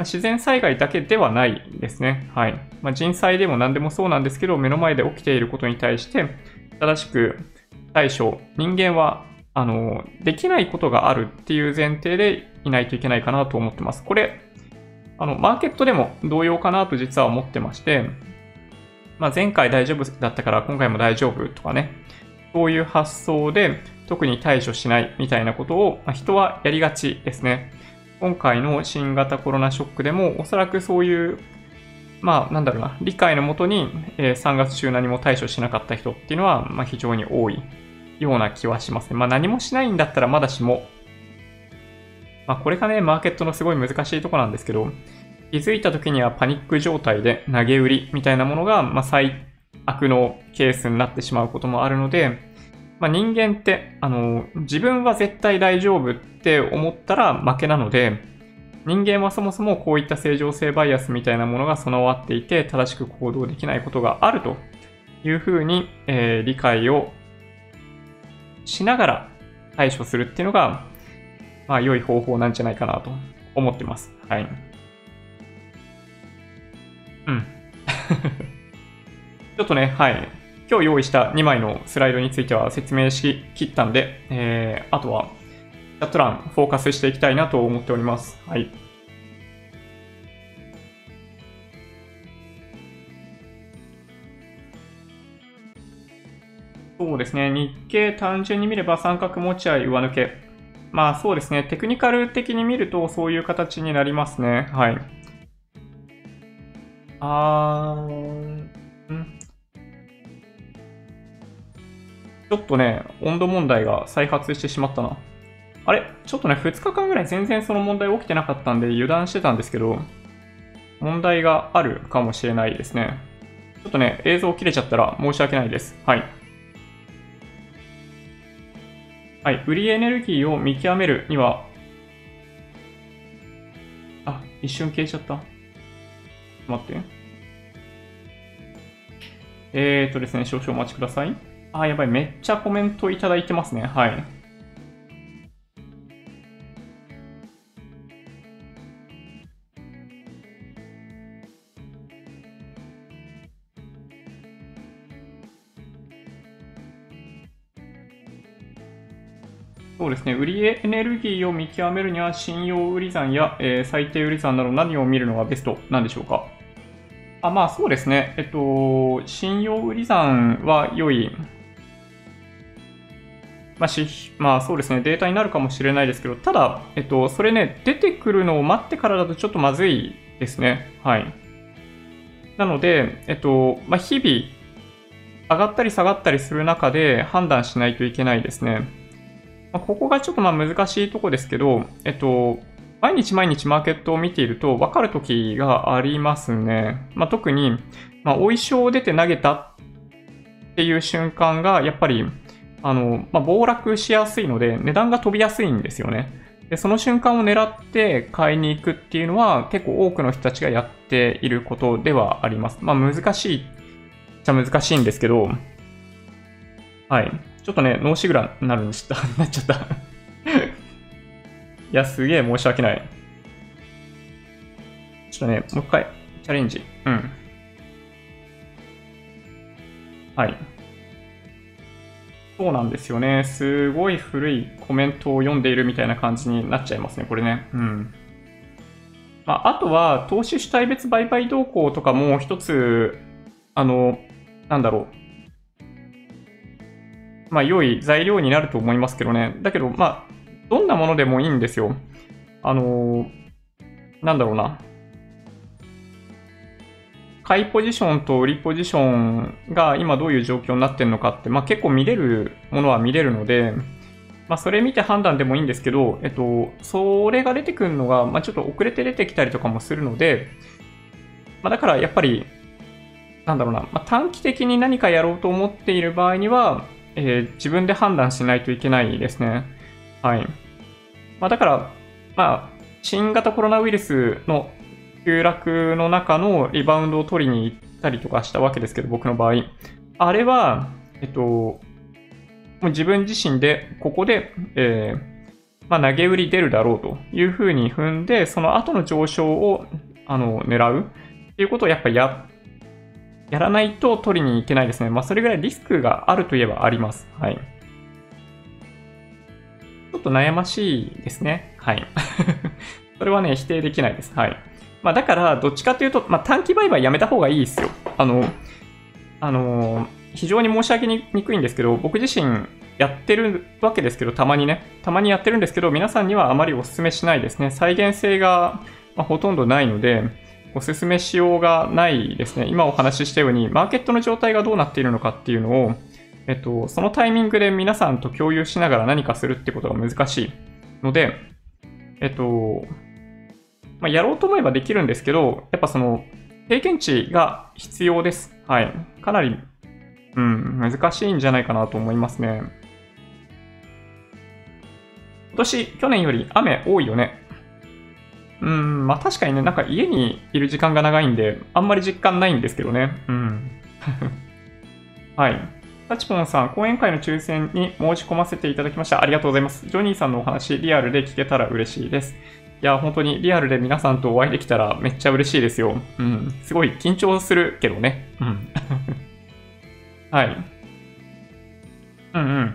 自然災害だけではないですね。はい。まあ、人災でも何でもそうなんですけど、目の前で起きていることに対して、正しく対処、人間はあの、できないことがあるっていう前提でいないといけないかなと思ってます。これ、あの、マーケットでも同様かなと実は思ってまして、まあ、前回大丈夫だったから今回も大丈夫とかね、そういう発想で特に対処しないみたいなことを、まあ、人はやりがちですね。今回の新型コロナショックでもおそらくそういうまあ、なんだろうな、理解のもとに、えー、3月中何も対処しなかった人っていうのは、まあ、非常に多いような気はしますね。まあ、何もしないんだったらまだしも、まあ、これがね、マーケットのすごい難しいとこなんですけど、気づいた時にはパニック状態で投げ売りみたいなものが、まあ、最悪のケースになってしまうこともあるので、まあ、人間って、あの、自分は絶対大丈夫って思ったら負けなので、人間はそもそもこういった正常性バイアスみたいなものが備わっていて、正しく行動できないことがあるというふうに、えー、理解をしながら対処するっていうのが、まあ、良い方法なんじゃないかなと思ってます。はい。うん。ちょっとね、はい。今日用意した2枚のスライドについては説明しきったんで、えー、あとはチャット欄、フォーカスしていきたいなと思っております。はい。ですね。日経単純に見れば三角持ち合い上抜け。まあそうですね。テクニカル的に見るとそういう形になりますね。はい。あー、んちょっとね、温度問題が再発してしまったな。あれ？ちょっとね、2日間ぐらい全然その問題起きてなかったんで油断してたんですけど、問題があるかもしれないですね。ちょっとね、映像切れちゃったら申し訳ないです。はい。はい、売りエネルギーを見極めるには、あ、一瞬消えちゃった。待って。えーとですね、少々お待ちください。あ、やばい、めっちゃコメントいただいてますね。はい。そうですね、売りエネルギーを見極めるには、信用売り算や、えー、最低売り算など何を見るのがベストなんでしょうか？あまあそうですね、えっと、信用売り算は良い、まあし、まあそうですね、データになるかもしれないですけど、ただ、えっと、それね、出てくるのを待ってからだとちょっとまずいですね。はい。なので、えっと、まあ日々、上がったり下がったりする中で判断しないといけないですね。まあ、ここがちょっとまあ難しいとこですけど、えっと、毎日毎日マーケットを見ていると分かる時がありますね。まあ、特に、まあ、お衣装を出て投げたっていう瞬間が、やっぱり、あの、まあ、暴落しやすいので、値段が飛びやすいんですよね。で、その瞬間を狙って買いに行くっていうのは、結構多くの人たちがやっていることではあります。まあ、難しいじゃ難しいんですけど、はい。ちょっとね、脳死ぐらになるんした、なっちゃったいや、すげえ申し訳ない。ちょっとね、もう一回、チャレンジ。うん。はい。そうなんですよね。すごい古いコメントを読んでいるみたいな感じになっちゃいますね、これね。うん。まあ、あとは、投資主体別売買動向とかも一つ、あの、なんだろう。まあ、良い材料になると思いますけどね。だけど、まあ、どんなものでもいいんですよ。あのー、なんだろうな。買いポジションと売りポジションが今どういう状況になってるのかって、まあ、結構見れるものは見れるので、まあ、それ見て判断でもいいんですけど、えっと、それが出てくるのが、まあ、ちょっと遅れて出てきたりとかもするので、まあ、だからやっぱり、なんだろうな、まあ、短期的に何かやろうと思っている場合には、えー、自分で判断しないといけないですね。はい。まあ、だから、まあ、新型コロナウイルスの急落の中のリバウンドを取りに行ったりとかしたわけですけど、僕の場合。あれは、えっと、もう自分自身でここで、えー、まあ、投げ売り出るだろうというふうに踏んで、その後の上昇をあの狙うっていうことをやっぱりややらないと取りに行けないですね。まあ、それぐらいリスクがあるといえばあります。はい。ちょっと悩ましいですね。はい。それはね、否定できないです。はい。まあ、だから、どっちかというと、まあ、短期売買やめた方がいいですよ。あの、あの非常に申し上げにくいんですけど、僕自身やってるわけですけど、たまにね、たまにやってるんですけど、皆さんにはあまりお勧めしないですね。再現性が、ま、ほとんどないので、お勧めしようがないですね。今お話ししたように、マーケットの状態がどうなっているのかっていうのを、えっと、そのタイミングで皆さんと共有しながら何かするってことが難しいので、えっと、まあ、やろうと思えばできるんですけど、やっぱその、経験値が必要です。はい。かなり、うん、難しいんじゃないかなと思いますね。今年、去年より雨多いよね。うん、まあ確かにね、なんか家にいる時間が長いんで、あんまり実感ないんですけどね。うん。はい。タチポンさん、講演会の抽選に申し込ませていただきました。ありがとうございます。ジョニーさんのお話、リアルで聞けたら嬉しいです。いや、本当にリアルで皆さんとお会いできたらめっちゃ嬉しいですよ。うん。すごい緊張するけどね。うん。はい。うんうん。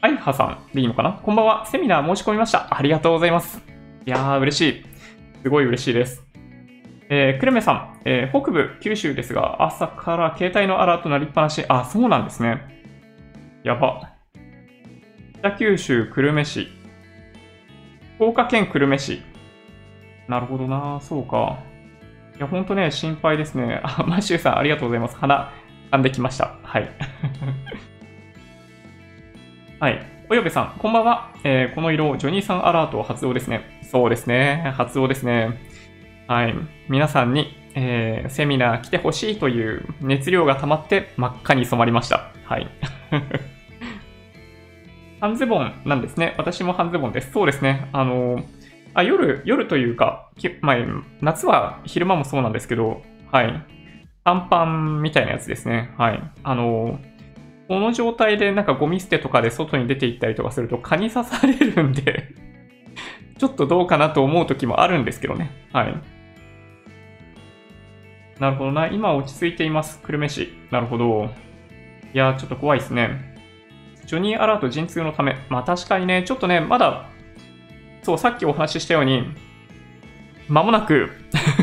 アイハさんでいいのかな？こんばんは。セミナー申し込みました。ありがとうございます。いやー、嬉しい。すごい嬉しいです。えー、クレメさん、えー、北部、九州ですが、朝から携帯のアラート鳴りっぱなし。あ、そうなんですね。やば。北九州久留米市。福岡県久留米市。なるほどな、そうか。いや、ほんとね、心配ですね。あ、マシューさん、ありがとうございます。鼻、噛んできました。はい。はい。およべさん、こんばんは。えー、この色、ジョニーさんアラート発動ですね。そうですね。発動ですね。はい。皆さんに、えー、セミナー来てほしいという熱量が溜まって真っ赤に染まりました。はい。半ズボンなんですね。私も半ズボンです。そうですね。あの、あ夜、夜というか、まあ、夏は昼間もそうなんですけど、はい。短パンみたいなやつですね。はい。あの、この状態でなんかゴミ捨てとかで外に出て行ったりとかすると蚊に刺されるんでちょっとどうかなと思う時もあるんですけどね。はい。なるほどな。今落ち着いています。久留米市。なるほど。いや、ちょっと怖いですね。ジョニーアラート陣痛のため。まあ確かにね、ちょっとね、まだ、そう、さっきお話ししたように、間もなく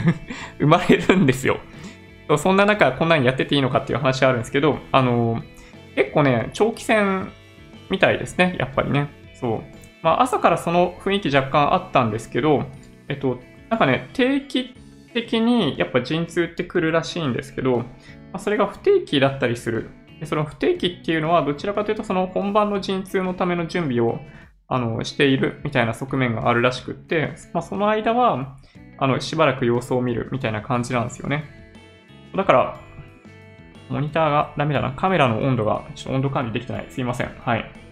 生まれるんですよ。そんな中、こんなにやってていいのかっていう話あるんですけど、あの、結構ね、長期戦みたいですね、やっぱりね。そう。まあ、朝からその雰囲気若干あったんですけど、えっと、なんかね、定期的にやっぱ陣痛ってくるらしいんですけど、まあ、それが不定期だったりする。でその不定期っていうのは、どちらかというと、その本番の陣痛のための準備をあのしているみたいな側面があるらしくって、まあ、その間はあのしばらく様子を見るみたいな感じなんですよね。だから、モニターがダメだな。カメラの温度が、ちょっと温度管理できてない。すいません。はい。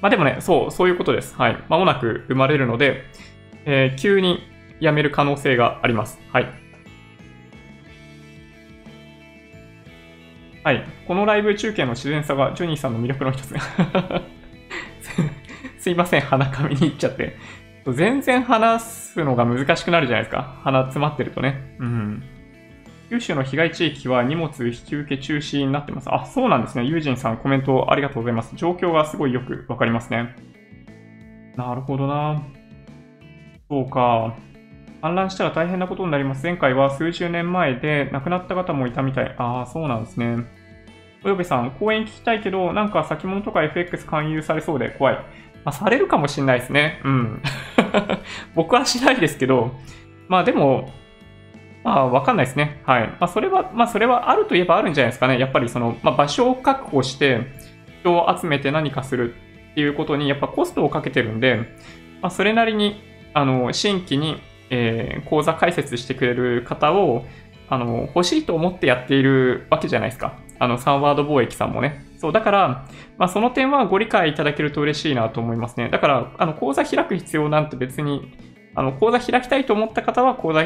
まあでもね、そう、そういうことです。はい。まもなく生まれるので、えー、急に辞める可能性があります。はい。はい。このライブ中継の自然さがジョニーさんの魅力の一つ。すいません、鼻かみに行っちゃって。全然話すのが難しくなるじゃないですか。鼻詰まってるとね。うん。九州の被害地域は荷物引き受け中止になってます。あ、そうなんですね。ユージンさんコメントありがとうございます。状況がすごいよくわかりますね。なるほどな。そうか。氾濫したら大変なことになります。前回は数十年前で亡くなった方もいたみたい。ああ、そうなんですね。およべさん、講演聞きたいけど、なんか先物とか FX 勧誘されそうで怖い。まあ、されるかもしれないですね。うん。僕はしないですけど、まあでも、まあ、わかんないですね。はい。まあ、それは、まあ、それはあるといえばあるんじゃないですかね。やっぱりその、まあ、場所を確保して、人を集めて何かするっていうことに、やっぱコストをかけてるんで、まあ、それなりに、あの、新規に、えー、講座開設してくれる方を、あの、欲しいと思ってやっているわけじゃないですか。あの、サンワード貿易さんもね。そう、だから、まあ、その点はご理解いただけると嬉しいなと思いますね。だから、あの、講座開く必要なんて別に、あの、講座開きたいと思った方は、講座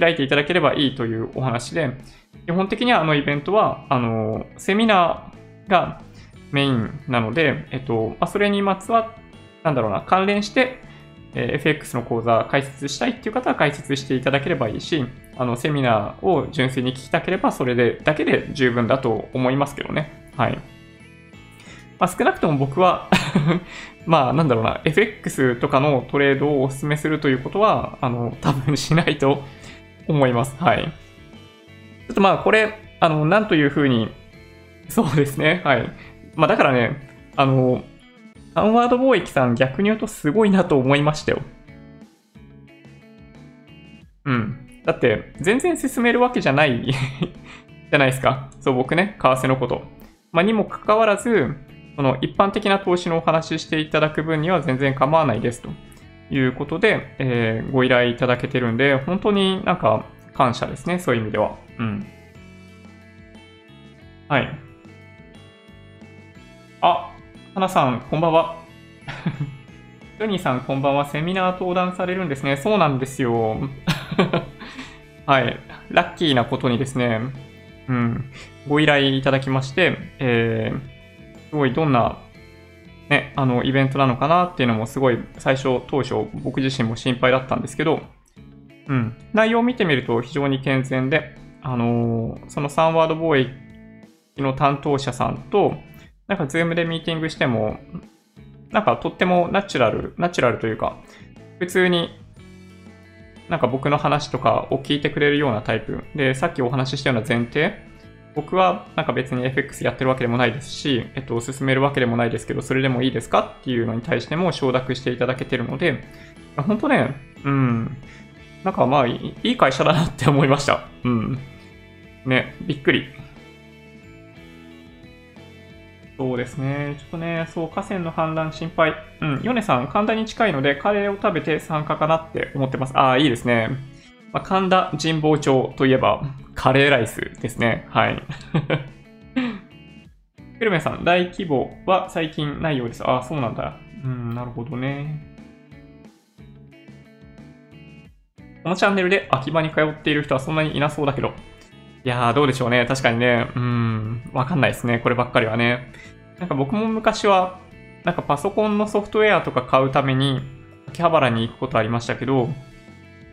開いていただければいいというお話で、基本的にはあのイベントは、あの、セミナーがメインなので、えっと、ま、それにまつわ、なんだろうな、関連して、え、FX の講座開設したいっていう方は開設していただければいいし、あの、セミナーを純粋に聞きたければ、それで、だけで十分だと思いますけどね。はい。まあ、少なくとも僕は まあ、なんだろうな、FX とかのトレードをお勧めするということは、あの、多分しないと思います。はい。ちょっとまあこれ、あの、なんというふうにそうですね。はい。まあだからね、あの、アンワード貿易さん逆に言うとすごいなと思いましたよ。うん。だって、全然進めるわけじゃない じゃないですか。そう、僕ね、為替のこと。まあ、にもかかわらず、その一般的な投資のお話ししていただく分には全然構わないですということで、えー、ご依頼いただけてるんで、本当になんか感謝ですね、そういう意味では。うん。はい。あ、花さん、こんばんは。ジョニーさん、こんばんは。セミナー登壇されるんですね。そうなんですよ。はい。ラッキーなことにですね、うん、ご依頼いただきまして、えー、すごいどんな、ね、あの、イベントなのかなっていうのもすごい最初、当初、僕自身も心配だったんですけど、うん、内容を見てみると非常に健全で、あのー、その3ワード貿易の担当者さんと、なんか Zoom でミーティングしても、なんかとってもナチュラル、ナチュラルというか、普通になんか僕の話とかを聞いてくれるようなタイプ。で、さっきお話ししたような前提。僕はなんか別に FX やってるわけでもないですし、えっと、勧めるわけでもないですけど、それでもいいですかっていうのに対しても承諾していただけてるので、本当ね、うん、なんかまあいい会社だなって思いました。うん。ね、びっくり。そうですね。ちょっとね、そう、河川の氾濫心配。うん、ヨネさん、神田に近いので、カレーを食べて参加かなって思ってます。ああ、いいですね。まあ、神田神保町といえば、カレーライスですね。はい。ヘルメさん、大規模は最近ないようです。ああ、そうなんだ。うん、なるほどね。このチャンネルで秋葉に通っている人はそんなにいなそうだけど、いやー、どうでしょうね。確かにね。うん、わかんないですね。こればっかりはね。なんか僕も昔は、なんかパソコンのソフトウェアとか買うために、秋葉原に行くことありましたけど、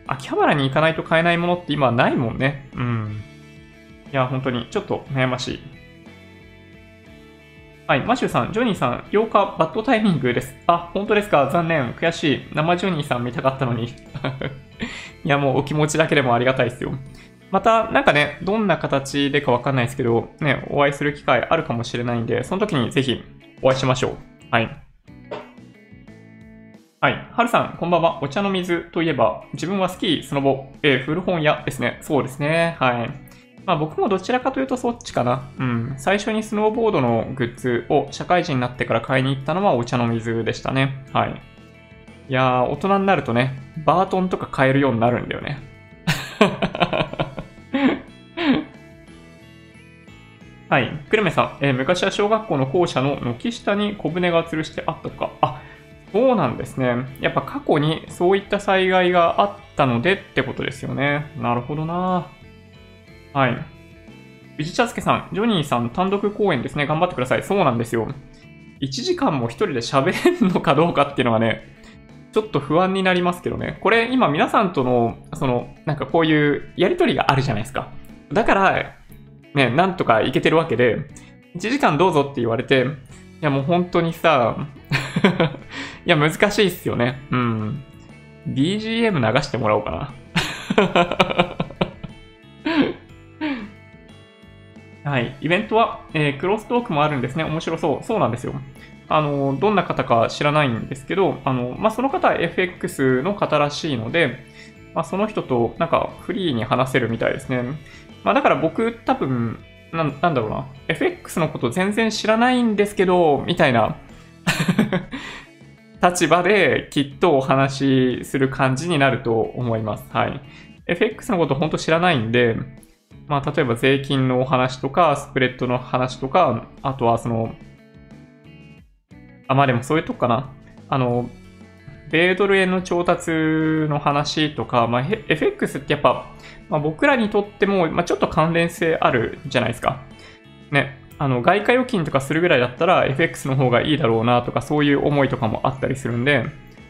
秋葉原に行かないと買えないものって今はないもんね。うん。いや、本当に、ちょっと悩ましい。はい、マシューさん、ジョニーさん、8日バッドタイミングです。あ、本当ですか？残念。悔しい。生ジョニーさん見たかったのに。いや、もうお気持ちだけでもありがたいですよ。また、なんかね、どんな形でかわかんないですけど、ね、お会いする機会あるかもしれないんで、その時にぜひお会いしましょう。はい。はい。はるさん、こんばんは。お茶の水といえば、自分はスキー、スノボ、えー、古本屋ですね。そうですね。はい。まあ僕もどちらかというとそっちかな。うん。最初にスノーボードのグッズを社会人になってから買いに行ったのはお茶の水でしたね。はい。いやー、大人になるとね、バートンとか買えるようになるんだよね。はい。久留米さん、えー、昔は小学校の校舎の軒下に小舟が吊るしてあったとか。あ、そうなんですね。やっぱ過去にそういった災害があったのでってことですよね。なるほどな。はい。藤茶助さん、ジョニーさん単独公演ですね。頑張ってください。そうなんですよ。1時間も一人で喋れんのかどうかっていうのがね、ちょっと不安になりますけどね。これ今皆さんとの、その、なんかこういうやりとりがあるじゃないですか。だから、ね、なんとかいけてるわけで、1時間どうぞって言われて、いやもう本当にさ、いや難しいっすよね。うん。BGM 流してもらおうかな。はい。イベントは、えー、クロストークもあるんですね。面白そう。そうなんですよ。あの、どんな方か知らないんですけど、あの、まあ、その方は FX の方らしいので、まあ、その人となんかフリーに話せるみたいですね。まあ、だから僕多分な、なんだろうな、FX のこと全然知らないんですけど、みたいな 立場できっとお話しする感じになると思います。はい。FX のこと本当知らないんで、まあ、例えば税金のお話とか、スプレッドの話とか、あとはその、あ、まあでもそういうとこかな。あの、米ドル円の調達の話とか、まあ、FX ってやっぱ、まあ、僕らにとっても、まあ、ちょっと関連性あるじゃないですか。ね。あの、外貨預金とかするぐらいだったら FX の方がいいだろうなとか、そういう思いとかもあったりするんで、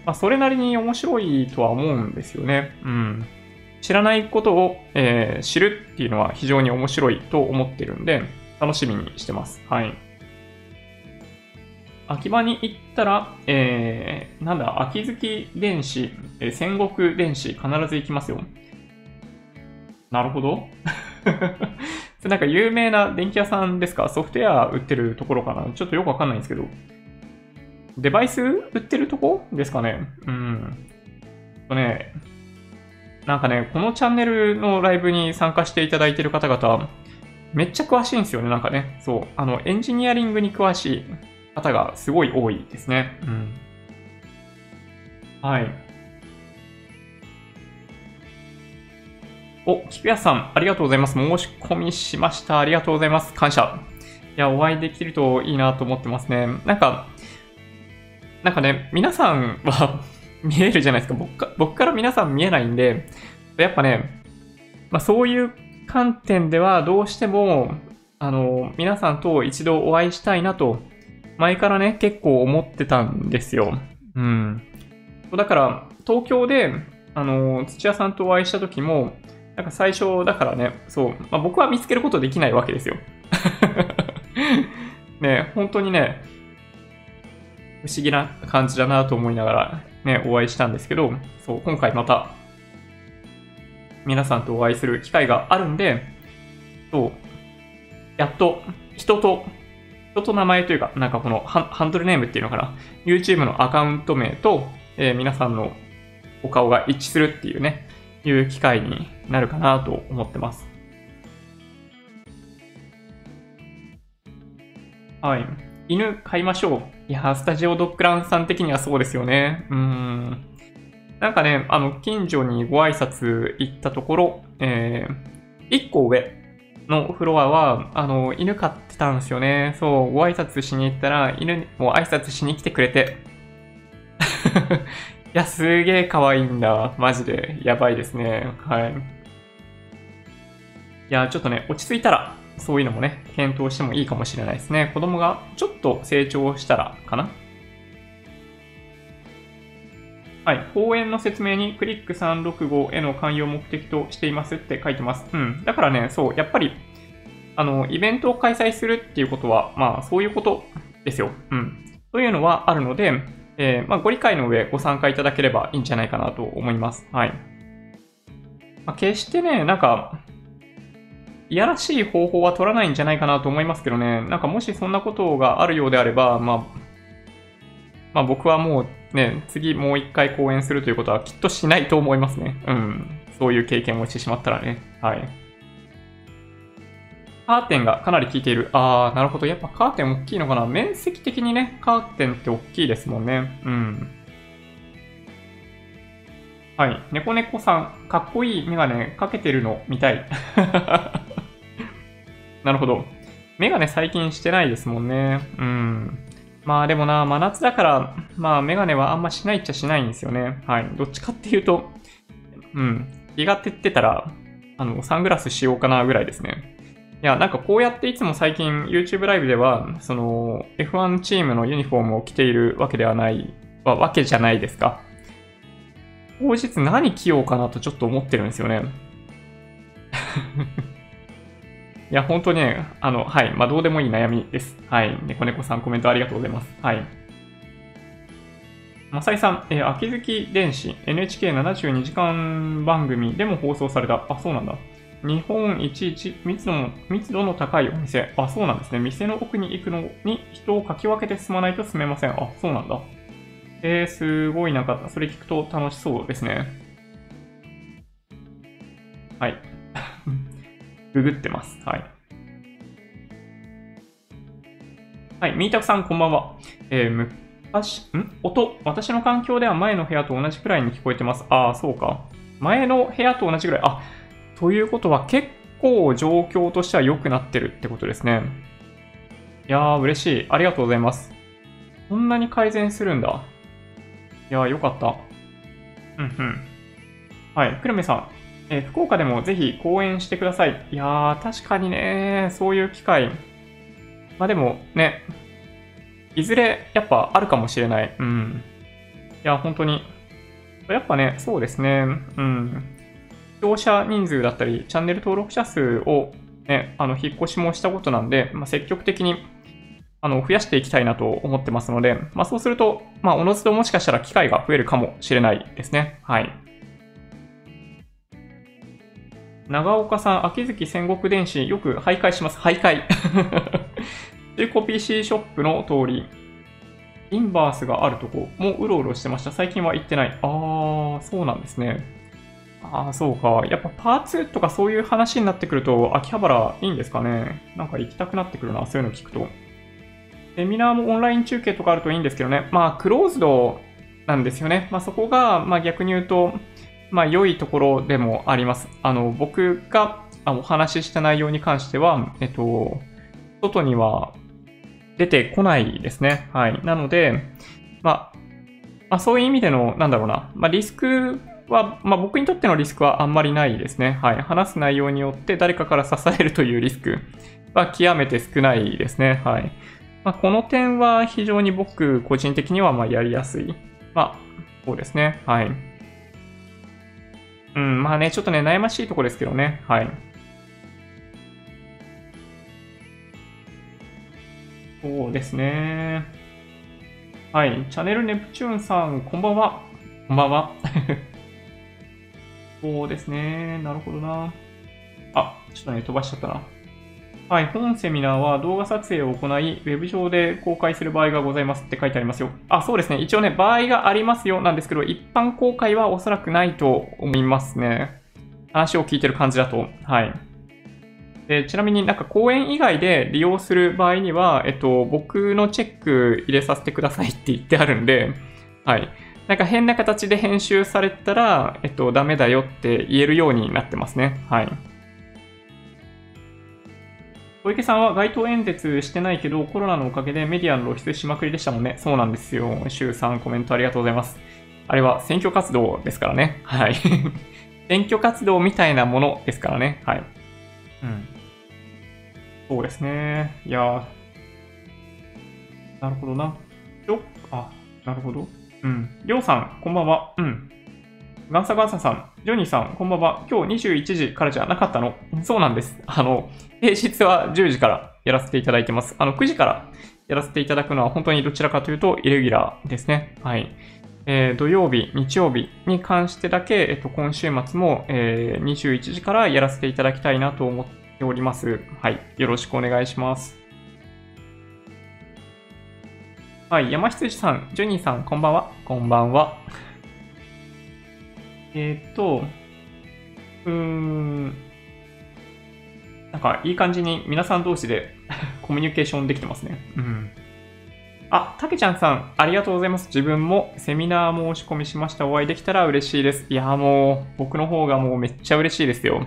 まあ、それなりに面白いとは思うんですよね。うん。知らないことを、えー、知るっていうのは非常に面白いと思ってるんで、楽しみにしてます。はい。秋葉に行ったら、えー、なんだ、秋月電子、えー、戦国電子、必ず行きますよ。なるほど。それなんか有名な電気屋さんですか？ソフトウェア売ってるところかな？ちょっとよくわかんないんですけど。デバイス売ってるとこですかね？うん。とね、なんかね、このチャンネルのライブに参加していただいてる方々、めっちゃ詳しいんですよね、なんかね。そう。あの、エンジニアリングに詳しい方がすごい多いですね。うん。はい。お、菊谷さん、ありがとうございます。申し込みしました。ありがとうございます。感謝。いや、お会いできるといいなと思ってますね。なんか、なんかね、皆さんは 見えるじゃないですか僕か。僕から皆さん見えないんで、やっぱね、まあ、そういう観点ではどうしても、あの、皆さんと一度お会いしたいなと、前からね、結構思ってたんですよ。うん。だから、東京で、あの、土屋さんとお会いした時も、なんか最初だからね、そう、まあ、僕は見つけることできないわけですよ。ね、本当にね、不思議な感じだなと思いながらね、お会いしたんですけど、そう、今回また、皆さんとお会いする機会があるんで、そう、やっと人と、人と名前というか、なんかこのハンドルネームっていうのかな、YouTube のアカウント名と、えー、皆さんのお顔が一致するっていうね、いう機会になるかなと思ってます。はい。犬飼いましょう。いやスタジオドッグランさん的にはそうですよね。うん。なんかね、あの、近所にご挨拶行ったところ、えー、1個上のフロアは、あの、犬飼ってたんですよね。そう、ご挨拶しに行ったら、犬も挨拶しに来てくれて。いや、すげえ可愛いんだ。マジで。やばいですね。はい。いや、ちょっとね、落ち着いたら、そういうのもね、検討してもいいかもしれないですね。子供がちょっと成長したらかな。はい。講演の説明にクリック365への関与目的としていますって書いてます。うん。だからね、そう、やっぱり、あの、イベントを開催するっていうことは、まあ、そういうことですよ。うん。というのはあるので、えー、まあ、ご理解の上ご参加いただければいいんじゃないかなと思います。はい。まあ、決してね、なんか、いやらしい方法は取らないんじゃないかなと思いますけどね。なんかもしそんなことがあるようであれば、まあ、まあ僕はもうね、次もう一回講演するということはきっとしないと思いますね。うん。そういう経験をしてしまったらね。はい。カーテンがかなり効いている。あー、なるほど。やっぱカーテン大きいのかな。面積的にね、カーテンって大きいですもんね。うん。はい。猫猫さん、かっこいいメガネかけてるの見たい。なるほど。メガネ最近してないですもんね。うん。まあでもな、真夏だから、まあメガネはあんましないっちゃしないんですよね。はい。どっちかっていうと、うん。日が照ってたら、あの、サングラスしようかなぐらいですね。いや、なんかこうやっていつも最近 YouTube ライブでは、その F1 チームのユニフォームを着ているわけではない、わけじゃないですか。当日何着ようかなとちょっと思ってるんですよね。いや、本当にね、あの、はい。まあ、どうでもいい悩みです。はい。猫猫さんコメントありがとうございます。はい。まさいさん、えー、秋月電子 NHK72 時間番組でも放送された。あ、そうなんだ。日本一一密度の密度の高いお店。あ、そうなんですね。店の奥に行くのに人をかき分けて進まないと進めません。あ、そうなんだ。えー、すごいなんか、それ聞くと楽しそうですね。はい。ググってます。はい。はい、ミータクさんこんばんは。えー、昔、ん？音、私の環境では前の部屋と同じくらいに聞こえてます。ああ、そうか。前の部屋と同じくらい。あ、ということは結構状況としては良くなってるってことですね。いやー、嬉しい。ありがとうございます。こんなに改善するんだ。いやー、よかった。うんうん。はい、くるめさん。えー、福岡でもぜひ講演してください。いやー、確かにね、そういう機会。まあでもね、いずれやっぱあるかもしれない。うん。いや、本当に。やっぱね、そうですね。うん。視聴者人数だったり、チャンネル登録者数をね、あの、引っ越しもしたことなんで、まあ、積極的にあの、増やしていきたいなと思ってますので、まあそうすると、まあおのずともしかしたら機会が増えるかもしれないですね。はい。長岡さん、秋月戦国電子、よく徘徊します。徘徊。中古 PC ショップの通り、インバースがあるとこもううろうろしてました。最近は行ってない。あー、そうなんですね。ああ、そうか。やっぱパーツとかそういう話になってくると、秋葉原いいんですかね？なんか行きたくなってくるな、そういうの聞くと。セミナーもオンライン中継とかあるといいんですけどね。まあ、クローズドなんですよね。まあ、そこが、まあ逆に言うと、まあ良いところでもあります。あの、僕がお話しした内容に関しては、えっと、外には出てこないですね。はい。なので、まあ、まあ、そういう意味での、なんだろうな、まあ、リスクは、まあ、僕にとってのリスクはあんまりないですね。はい。話す内容によって誰かから支えるというリスクは極めて少ないですね。はい。まあ、この点は非常に僕個人的にはまやりやすい。まあ、そうですね。はい。うん、まあね、ちょっとね、悩ましいところですけどね。はい。そうですね。はい。チャンネルネプチューンさん、こんばんは。こんばんは。そうですね。なるほどな。あ、ちょっとね、飛ばしちゃったな。はい。本セミナーは動画撮影を行い、ウェブ上で公開する場合がございますって書いてありますよ。あ、そうですね。一応ね、場合がありますよなんですけど、一般公開はおそらくないと思いますね。話を聞いてる感じだと。はい。でちなみになんか講演以外で利用する場合には、えっと、僕のチェック入れさせてくださいって言ってあるんで、はい。なんか変な形で編集されたら、えっと、ダメだよって言えるようになってますね。はい。小池さんは街頭演説してないけど、コロナのおかげでメディアの露出しまくりでしたもんね。そうなんですよ。週3コメントありがとうございます。あれは選挙活動ですからね。はい。選挙活動みたいなものですからね。はい。うん。そうですね。いやなるほどな。ちょ、あ、なるほど。うん。りょうさん、こんばんは。うん。ガンサガンサさん、ジョニーさん、こんばんは。今日21時からじゃなかったのそうなんです。あの、平日は10時からやらせていただいてます。あの、9時からやらせていただくのは本当にどちらかというとイレギュラーですね。はい。えー、土曜日、日曜日に関してだけ、えっと、今週末も、えー、21時からやらせていただきたいなと思っております。はい。よろしくお願いします。はい。山羊さん、ジョニーさん、こんばんは。こんばんは。えー、っと、うーん、なんかいい感じに皆さん同士で コミュニケーションできてますね。うん。あ、たけちゃんさん、ありがとうございます。自分もセミナー申し込みしました。お会いできたら嬉しいです。いや、もう、僕の方がもうめっちゃ嬉しいですよ。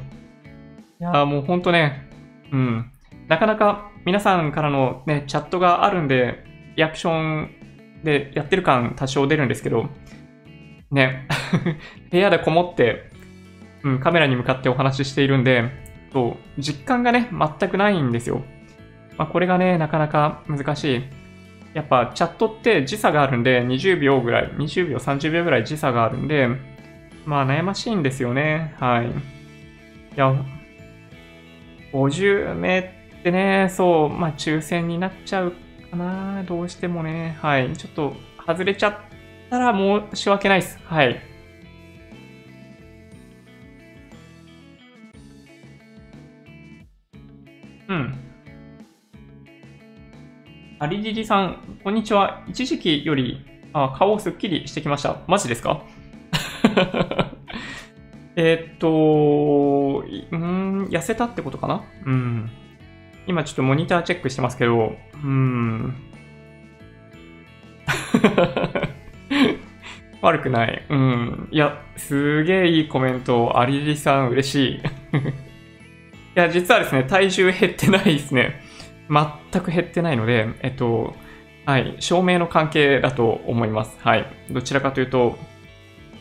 いや、もうほんとね、うん。なかなか皆さんからのね、チャットがあるんで、リアクションでやってる感多少出るんですけど、ね、部屋でこもって、うん、カメラに向かってお話ししているんで、と実感がね、全くないんですよ。まあ、これがね、なかなか難しい。やっぱチャットって時差があるんで、20秒ぐらい、20秒、30秒ぐらい時差があるんで、まあ悩ましいんですよね。はい。いや、50名ってね、そう、まあ抽選になっちゃうかな。どうしてもね。はい。ちょっと外れちゃったら申し訳ないです。はい。うん。ありじじさん、こんにちは。一時期よりあ顔をすっきりしてきました。マジですか？えっと、うん、痩せたってことかな？うん。今ちょっとモニターチェックしてますけど、うん。悪くない。うん。いや、すげえいいコメント。ありりさん、嬉しい。いや、実はですね、体重減ってないですね。全く減ってないので、えっと、はい、照明の関係だと思います。はい。どちらかというと、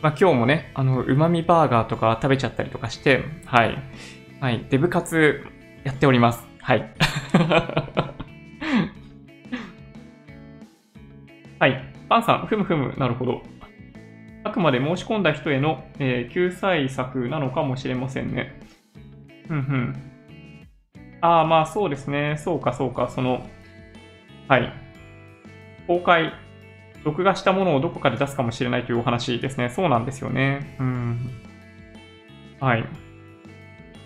まあ、今日もね、あの、旨味バーガーとか食べちゃったりとかして、はい。はい、デブ活やっております。はい。はい。パンさん、ふむふむ、なるほど。あくまで申し込んだ人への、えー、救済策なのかもしれませんね。ふんふん。ああ、まあそうですね。そうか、そうか。その、はい。公開録画したものをどこかで出すかもしれないというお話ですね。そうなんですよね。うん。はい。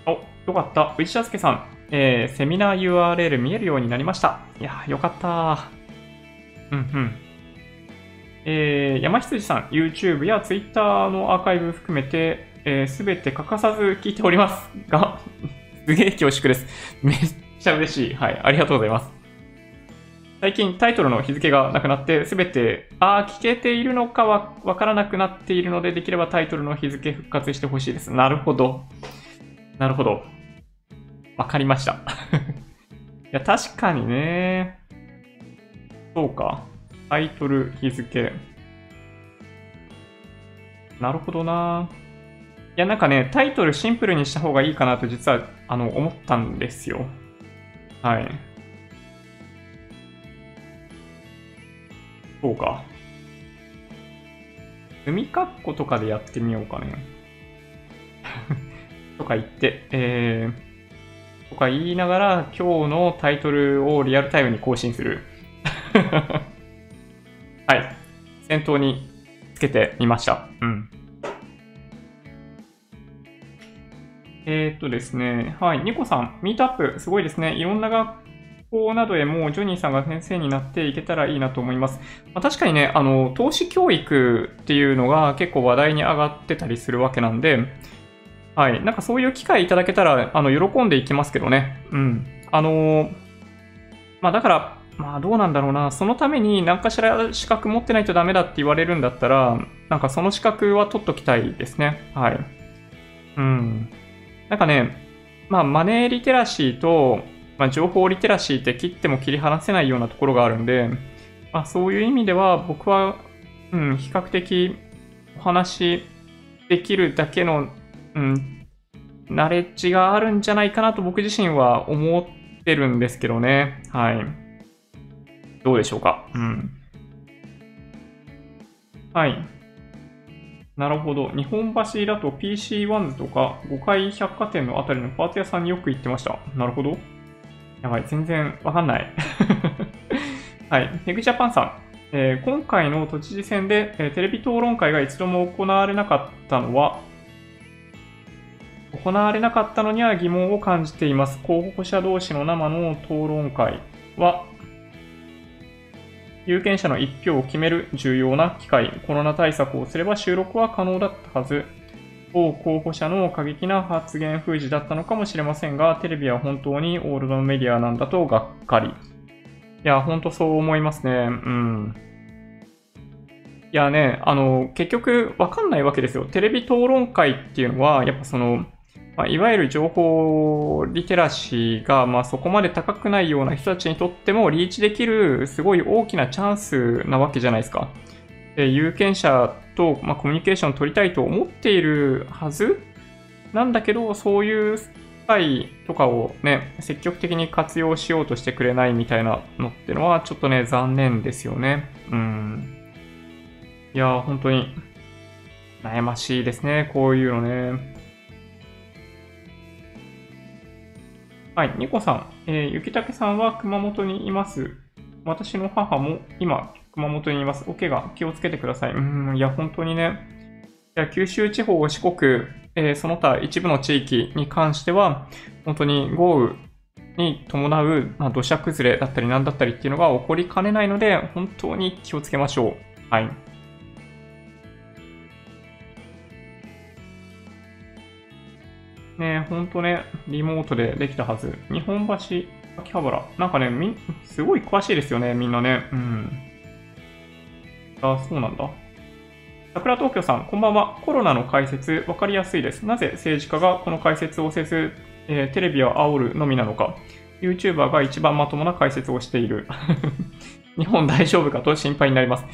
お、よかった。内田介さん、えー、セミナー URL 見えるようになりました。いやー、よかったうんうん。えー、山羊さん、YouTube や Twitter のアーカイブ含めて、えー、すべて欠かさず聞いておりますが、すげえ恐縮です。めっちゃ嬉しい。はい、ありがとうございます。最近タイトルの日付がなくなって、すべて、ああ、聞けているのかはわからなくなっているので、できればタイトルの日付復活してほしいです。なるほど。なるほど。わかりました。いや、確かにね。そうか。タイトル、日付。なるほどな。いや、なんかね、タイトルシンプルにした方がいいかなと実は、あの、思ったんですよ。はい。そうか。海括弧とかでやってみようかね。とか言って、えー、とか言いながら今日のタイトルをリアルタイムに更新する。はい。先頭につけてみました。うん。え、っとですね、はい、ニコさん、ミートアップ、すごいですね。いろんな学校などへもジョニーさんが先生になっていけたらいいなと思います。まあ、確かにね、あの、投資教育っていうのが結構話題に上がってたりするわけなんで、はい、なんかそういう機会いただけたら、あの、喜んでいきますけどね。うん。あのまあだから、まあどうなんだろうな、そのために何かしら資格持ってないとダメだって言われるんだったら、なんかその資格は取っときたいですね。はい。うん。なんかね、まあマネーリテラシーと、まあ、情報リテラシーって切っても切り離せないようなところがあるんで、まあ、そういう意味では僕は、うん、比較的お話できるだけの、うん、ナレッジがあるんじゃないかなと僕自身は思ってるんですけどね。はい。どうでしょうか。うん。はい。なるほど。日本橋だと PC ワンズとか五階百貨店のあたりのパーツ屋さんによく行ってました。なるほど。やばい、全然わかんない。はい。ネグジャパンさん。えー今回の都知事選で、えーテレビ討論会が一度も行われなかったのは、行われなかったのには疑問を感じています。候補者同士の生の討論会は、有権者の一票を決める重要な機会。コロナ対策をすれば収録は可能だったはず。某候補者の過激な発言封じだったのかもしれませんが、テレビは本当にオールドメディアなんだとがっかり。いや、本当そう思いますね。うん。いやね、あの、結局わかんないわけですよ。テレビ討論会っていうのは、やっぱその、まあ、いわゆる情報リテラシーが、まあ、そこまで高くないような人たちにとってもリーチできるすごい大きなチャンスなわけじゃないですか。で有権者と、まあ、コミュニケーションを取りたいと思っているはずなんだけど、そういう機会とかをね、積極的に活用しようとしてくれないみたいなのってのはちょっとね、残念ですよね。うん。いやー、本当に悩ましいですね、こういうのね。はい、ニコさん、えー、ゆきたけさんは熊本にいます。私の母も今、熊本にいます。お怪我、気をつけてください。うん、いや、本当にね。いや、九州地方、四国、えーその他一部の地域に関しては、本当に豪雨に伴う、まあ、土砂崩れだったりなんだったりっていうのが起こりかねないので、本当に気をつけましょう。はい。ね本当ね、リモートでできたはず。日本橋、秋葉原。なんかね、み、すごい詳しいですよね、みんなね。うん。あ、そうなんだ。桜東京さん、こんばんは。コロナの解説、わかりやすいです。なぜ政治家がこの解説をせず、えーテレビは煽るのみなのか。YouTuber が一番まともな解説をしている。日本大丈夫かと心配になります。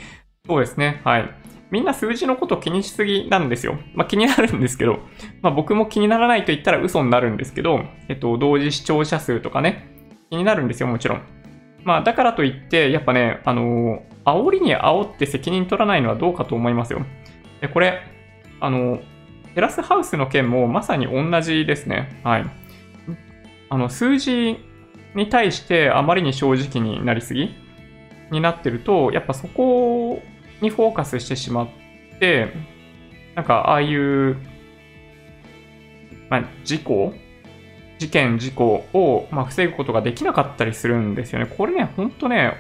そうですね。はい。みんな数字のこと気にしすぎなんですよ。まあ気になるんですけど、まあ僕も気にならないと言ったら嘘になるんですけど、えっと、同時視聴者数とかね、気になるんですよ、もちろん。まあだからといって、やっぱね、あのー煽りに煽って責任取らないのはどうかと思いますよ。で、これ、あの、テラスハウスの件もまさに同じですね。はい。あの、数字に対してあまりに正直になりすぎになってると、やっぱそこにフォーカスしてしまって、なんかああいう、まあ、事故事件、事故を、まあ、防ぐことができなかったりするんですよね。これね、ほんとね、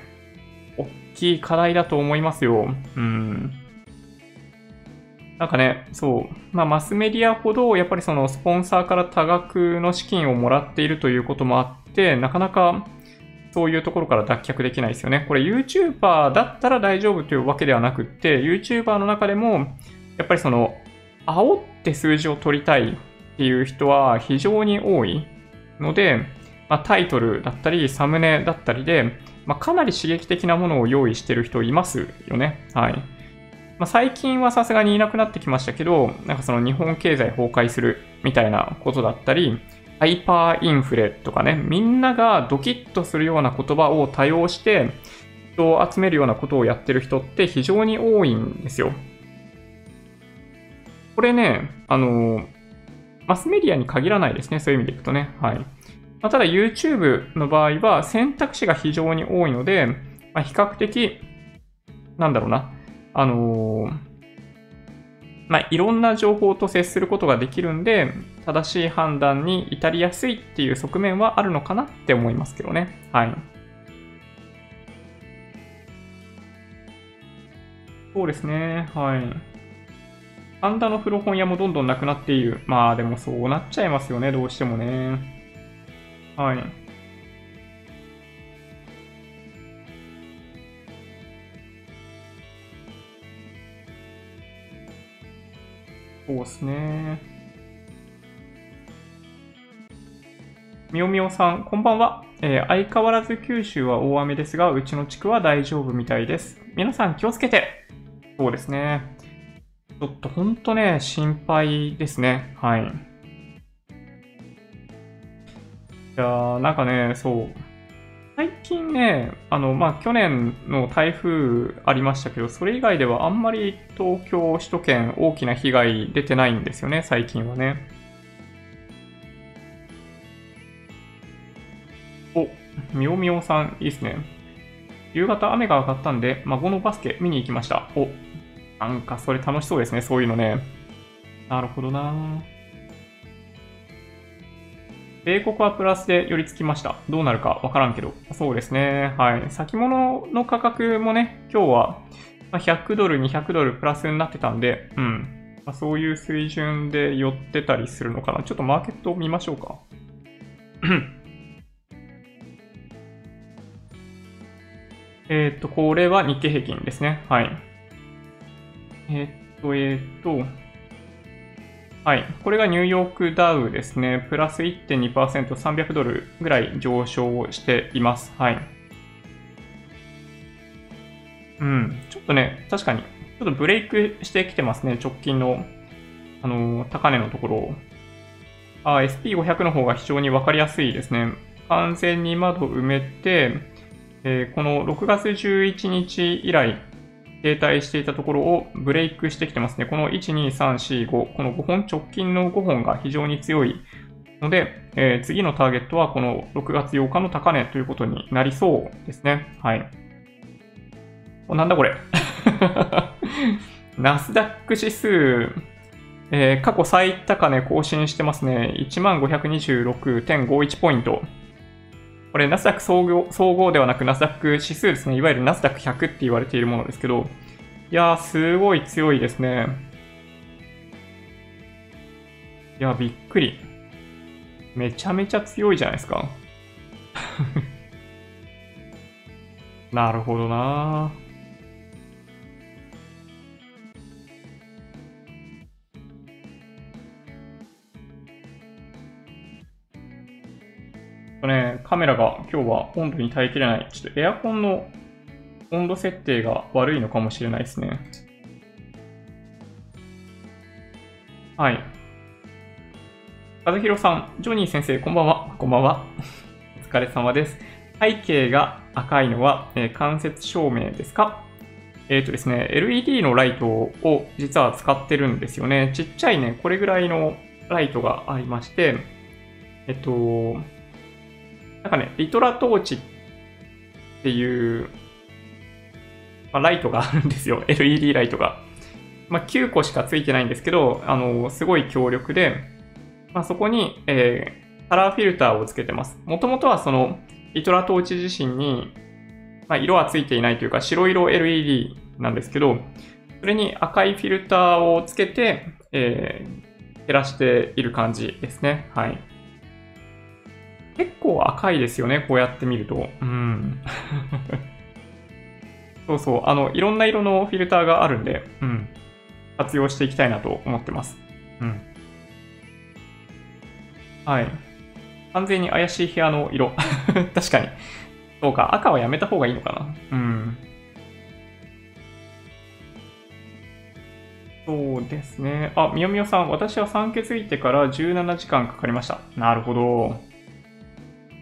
大きい課題だと思いますよ。うん。なんかね、そう。まあ、マスメディアほど、やっぱりそのスポンサーから多額の資金をもらっているということもあって、なかなかそういうところから脱却できないですよね。これ YouTuber だったら大丈夫というわけではなくって、YouTuber の中でも、やっぱりその、煽って数字を取りたいっていう人は非常に多いので、まあ、タイトルだったり、サムネだったりで、まあ、かなり刺激的なものを用意してる人いますよね。はい。まあ、最近はさすがにいなくなってきましたけど、なんかその日本経済崩壊するみたいなことだったり、ハイパーインフレとかね、みんながドキッとするような言葉を多用して、人を集めるようなことをやってる人って非常に多いんですよ。これね、あの、マスメディアに限らないですね、そういう意味でいくとね。はい。まあ、ただ YouTube の場合は選択肢が非常に多いので、まあ、比較的、なんだろうな、あの、まあ、いろんな情報と接することができるんで、正しい判断に至りやすいっていう側面はあるのかなって思いますけどね。はい。そうですね。はい。神田の古本屋もどんどんなくなっている。まあでもそうなっちゃいますよね、どうしてもね。はい。そうですね。みおみおさん、こんばんは、えー、相変わらず九州は大雨ですが、うちの地区は大丈夫みたいです。皆さん気をつけて。そうですね。ちょっとほんとね、心配ですね。はい。いやー、なんかね、そう。最近ね、あの、まあ、去年の台風ありましたけど、それ以外ではあんまり東京、首都圏大きな被害出てないんですよね、最近はね。お、みおみおさん、いいっすね。夕方雨が上がったんで、孫のバスケ見に行きました。お、なんかそれ楽しそうですね、そういうのね。なるほどな米国はプラスで寄り付きました。どうなるかわからんけど。そうですね。はい。先物の価格もね、今日は100ドル、200ドルプラスになってたんで、うん。まあ、そういう水準で寄ってたりするのかな。ちょっとマーケットを見ましょうか。えっと、これは日経平均ですね。はい。えー、っと、えー、っと、はい。これがニューヨークダウですね。プラス1.2%、300ドルぐらい上昇しています。はい。うん。ちょっとね、確かに、ちょっとブレイクしてきてますね。直近の、あの、高値のところを。あ、SP500 の方が非常にわかりやすいですね。完全に窓埋めて、えー、この6月11日以来、停滞していたところをブレイクしてきてますね。この1、2、3、4、5、この5本、直近の5本が非常に強いので、えー、次のターゲットはこの6月8日の高値ということになりそうですね。はい。お、なんだこれ。ナスダック指数、えー、過去最高値更新してますね。1526.51ポイント。これ、ナスダック総合総合ではなく、ナスダック指数ですね。いわゆるナスダック100って言われているものですけど、いやー、すごい強いですね。いや、びっくり。めちゃめちゃ強いじゃないですか。なるほどなとね、カメラが今日は温度に耐えきれない。ちょっとエアコンの温度設定が悪いのかもしれないですね。はい。和弘さん、ジョニー先生、こんばんは。こんばんは。お疲れ様です。背景が赤いのは、えー、間接照明ですか？えっ、ー、とですね、LED のライトを実は使ってるんですよね。ちっちゃいね、これぐらいのライトがありまして、えっと、なんかね、リトラトーチっていう、まあ、ライトがあるんですよ。LED ライトが。まあ、9個しかついてないんですけど、あの、すごい強力で、まあ、そこに、えー、カラーフィルターをつけてます。もともとはその、イトラトーチ自身に、まあ、色はついていないというか、白色 LED なんですけど、それに赤いフィルターをつけて、えー、照らしている感じですね。はい。結構赤いですよね、こうやって見ると。うん。そうそう、あの、いろんな色のフィルターがあるんで、うん。活用していきたいなと思ってます。うん。はい。完全に怪しい部屋の色。確かに。そうか、赤はやめた方がいいのかな。うん。そうですね。あ、みよみよさん、私は産気づいてから17時間かかりました。なるほど。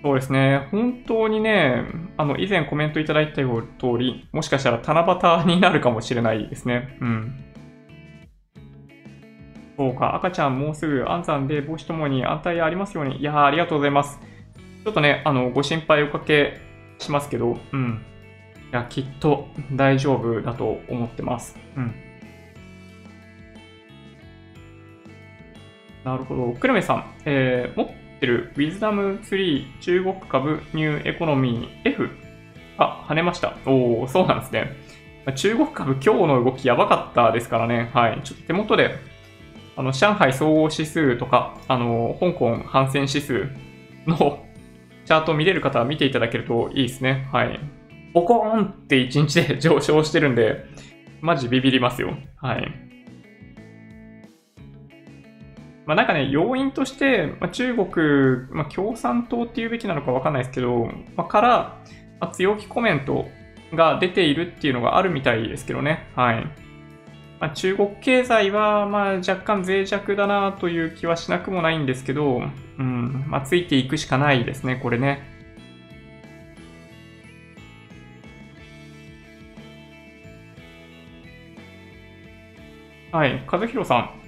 そうですね。本当にね、あの、以前コメントいただいた通り、もしかしたら七夕になるかもしれないですね。うん。そうか、赤ちゃんもうすぐ安産で母子ともに安泰ありますように。いやー、ありがとうございます。ちょっとね、あの、ご心配おかけしますけど、うん。いや、きっと大丈夫だと思ってます。うん。なるほど。久留米さん、えー、持ってる Wisdom3 中国株ニューエコノミー F あ、跳ねました。おー、そうなんですね。中国株今日の動きやばかったですからね。はい。ちょっと手元であの、上海総合指数とか、あの、香港反戦指数の チャート見れる方は見ていただけるといいですね。はい。ボコーンって1日で上昇してるんで、マジビビりますよ。はい。まあなんかね、要因として、まあ、中国、まあ、共産党っていうべきなのかわかんないですけど、まあ、から、まあ、強気コメントが出ているっていうのがあるみたいですけどね。はい。まあ、中国経済はまあ若干脆弱だなという気はしなくもないんですけど、うんまあ、ついていくしかないですね、これね。はい、和弘さん。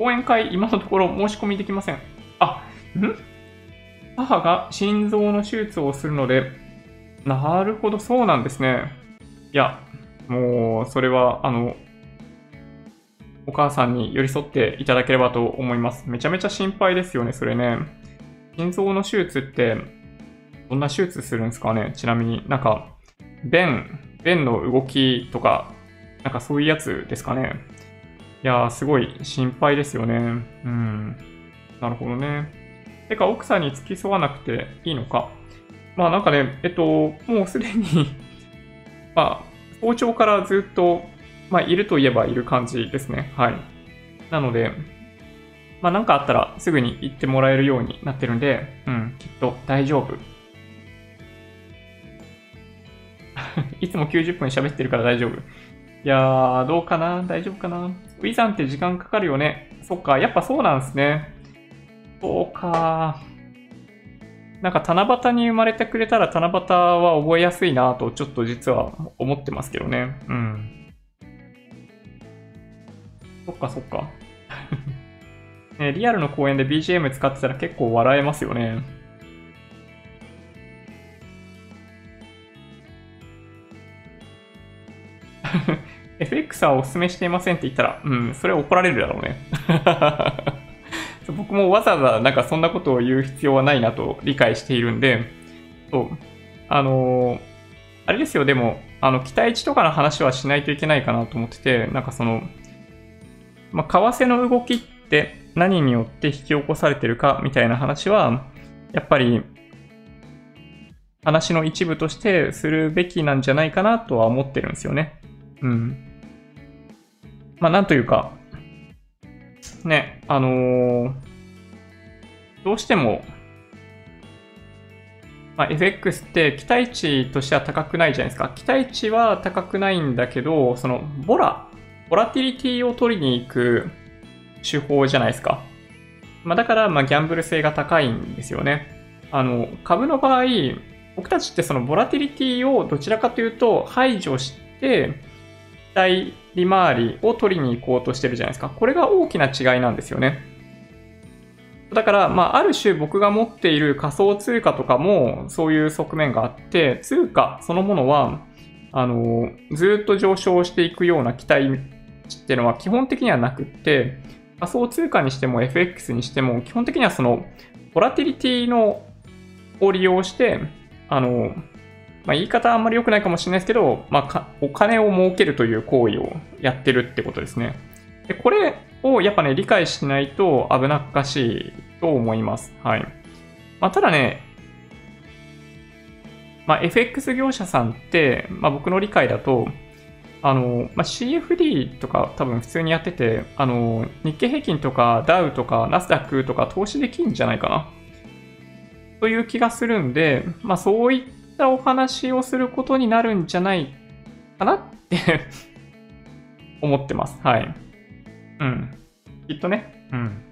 講演会、今のところ申し込みできません。あ、ん？母が心臓の手術をするので、なるほど、そうなんですね。いや、もう、それは、あの、お母さんに寄り添っていただければと思います。めちゃめちゃ心配ですよね、それね。心臓の手術って、どんな手術するんですかね？ちなみになんか、便、便の動きとか、なんかそういうやつですかね？いやー、すごい心配ですよね。うん。なるほどね。てか、奥さんに付き添わなくていいのか。まあなんかね、えっと、もうすでに まあ、早朝からずっとまあ、いるといえばいる感じですね。はい。なので、まあ、なんかあったらすぐに行ってもらえるようになってるんで、うん、きっと大丈夫。いつも90分喋ってるから大丈夫。いやー、どうかな？大丈夫かな？ウィザンって時間かかるよね。そっか、やっぱそうなんですね。そうか。なんか七夕に生まれてくれたら七夕は覚えやすいなとちょっと実は思ってますけどね。うん。そっかそっか。ね、リアルの公演で BGM 使ってたら結構笑えますよね。FX はおすすめしていませんって言ったら、うん、それは怒られるだろうね。僕もわざわざなんかそんなことを言う必要はないなと理解しているんで、そう、あのー、あれですよ、でも、あの、期待値とかの話はしないといけないかなと思ってて、なんかその、まあ、為替の動きって何によって引き起こされてるかみたいな話は、やっぱり話の一部としてするべきなんじゃないかなとは思ってるんですよね。うん。まあ、なんというか、ね、あのー、どうしても、まあ、FX って期待値としては高くないじゃないですか。期待値は高くないんだけど、そのボラボラティリティを取りに行く手法じゃないですか。まあ、だから、ま、ギャンブル性が高いんですよね。あの、株の場合、僕たちってそのボラティリティをどちらかというと排除して、期待利回りを取りに行こうとしてるじゃないですか。これが大きな違いなんですよね。だから、まあ、ある種僕が持っている仮想通貨とかもそういう側面があって、通貨そのものは、あの、ずっと上昇していくような期待っていうのは基本的にはなくって、仮想通貨にしても FX にしても、基本的にはその、ボラティリティのを利用して、あの、まあ、言い方あんまり良くないかもしれないですけど、まあ、お金を儲けるという行為をやってるってことですね。で、これをやっぱね、理解しないと危なっかしいと思います。はい。まあ、ただね、まあ、FX 業者さんって、まあ、僕の理解だと、あの、まあ、CFD とか多分普通にやってて、あの、日経平均とかダウとかナスダックとか投資できんじゃないかな。という気がするんで、まあそういったお話をすることになるんじゃないかなって 思ってます。はい。うん。きっとね。うん。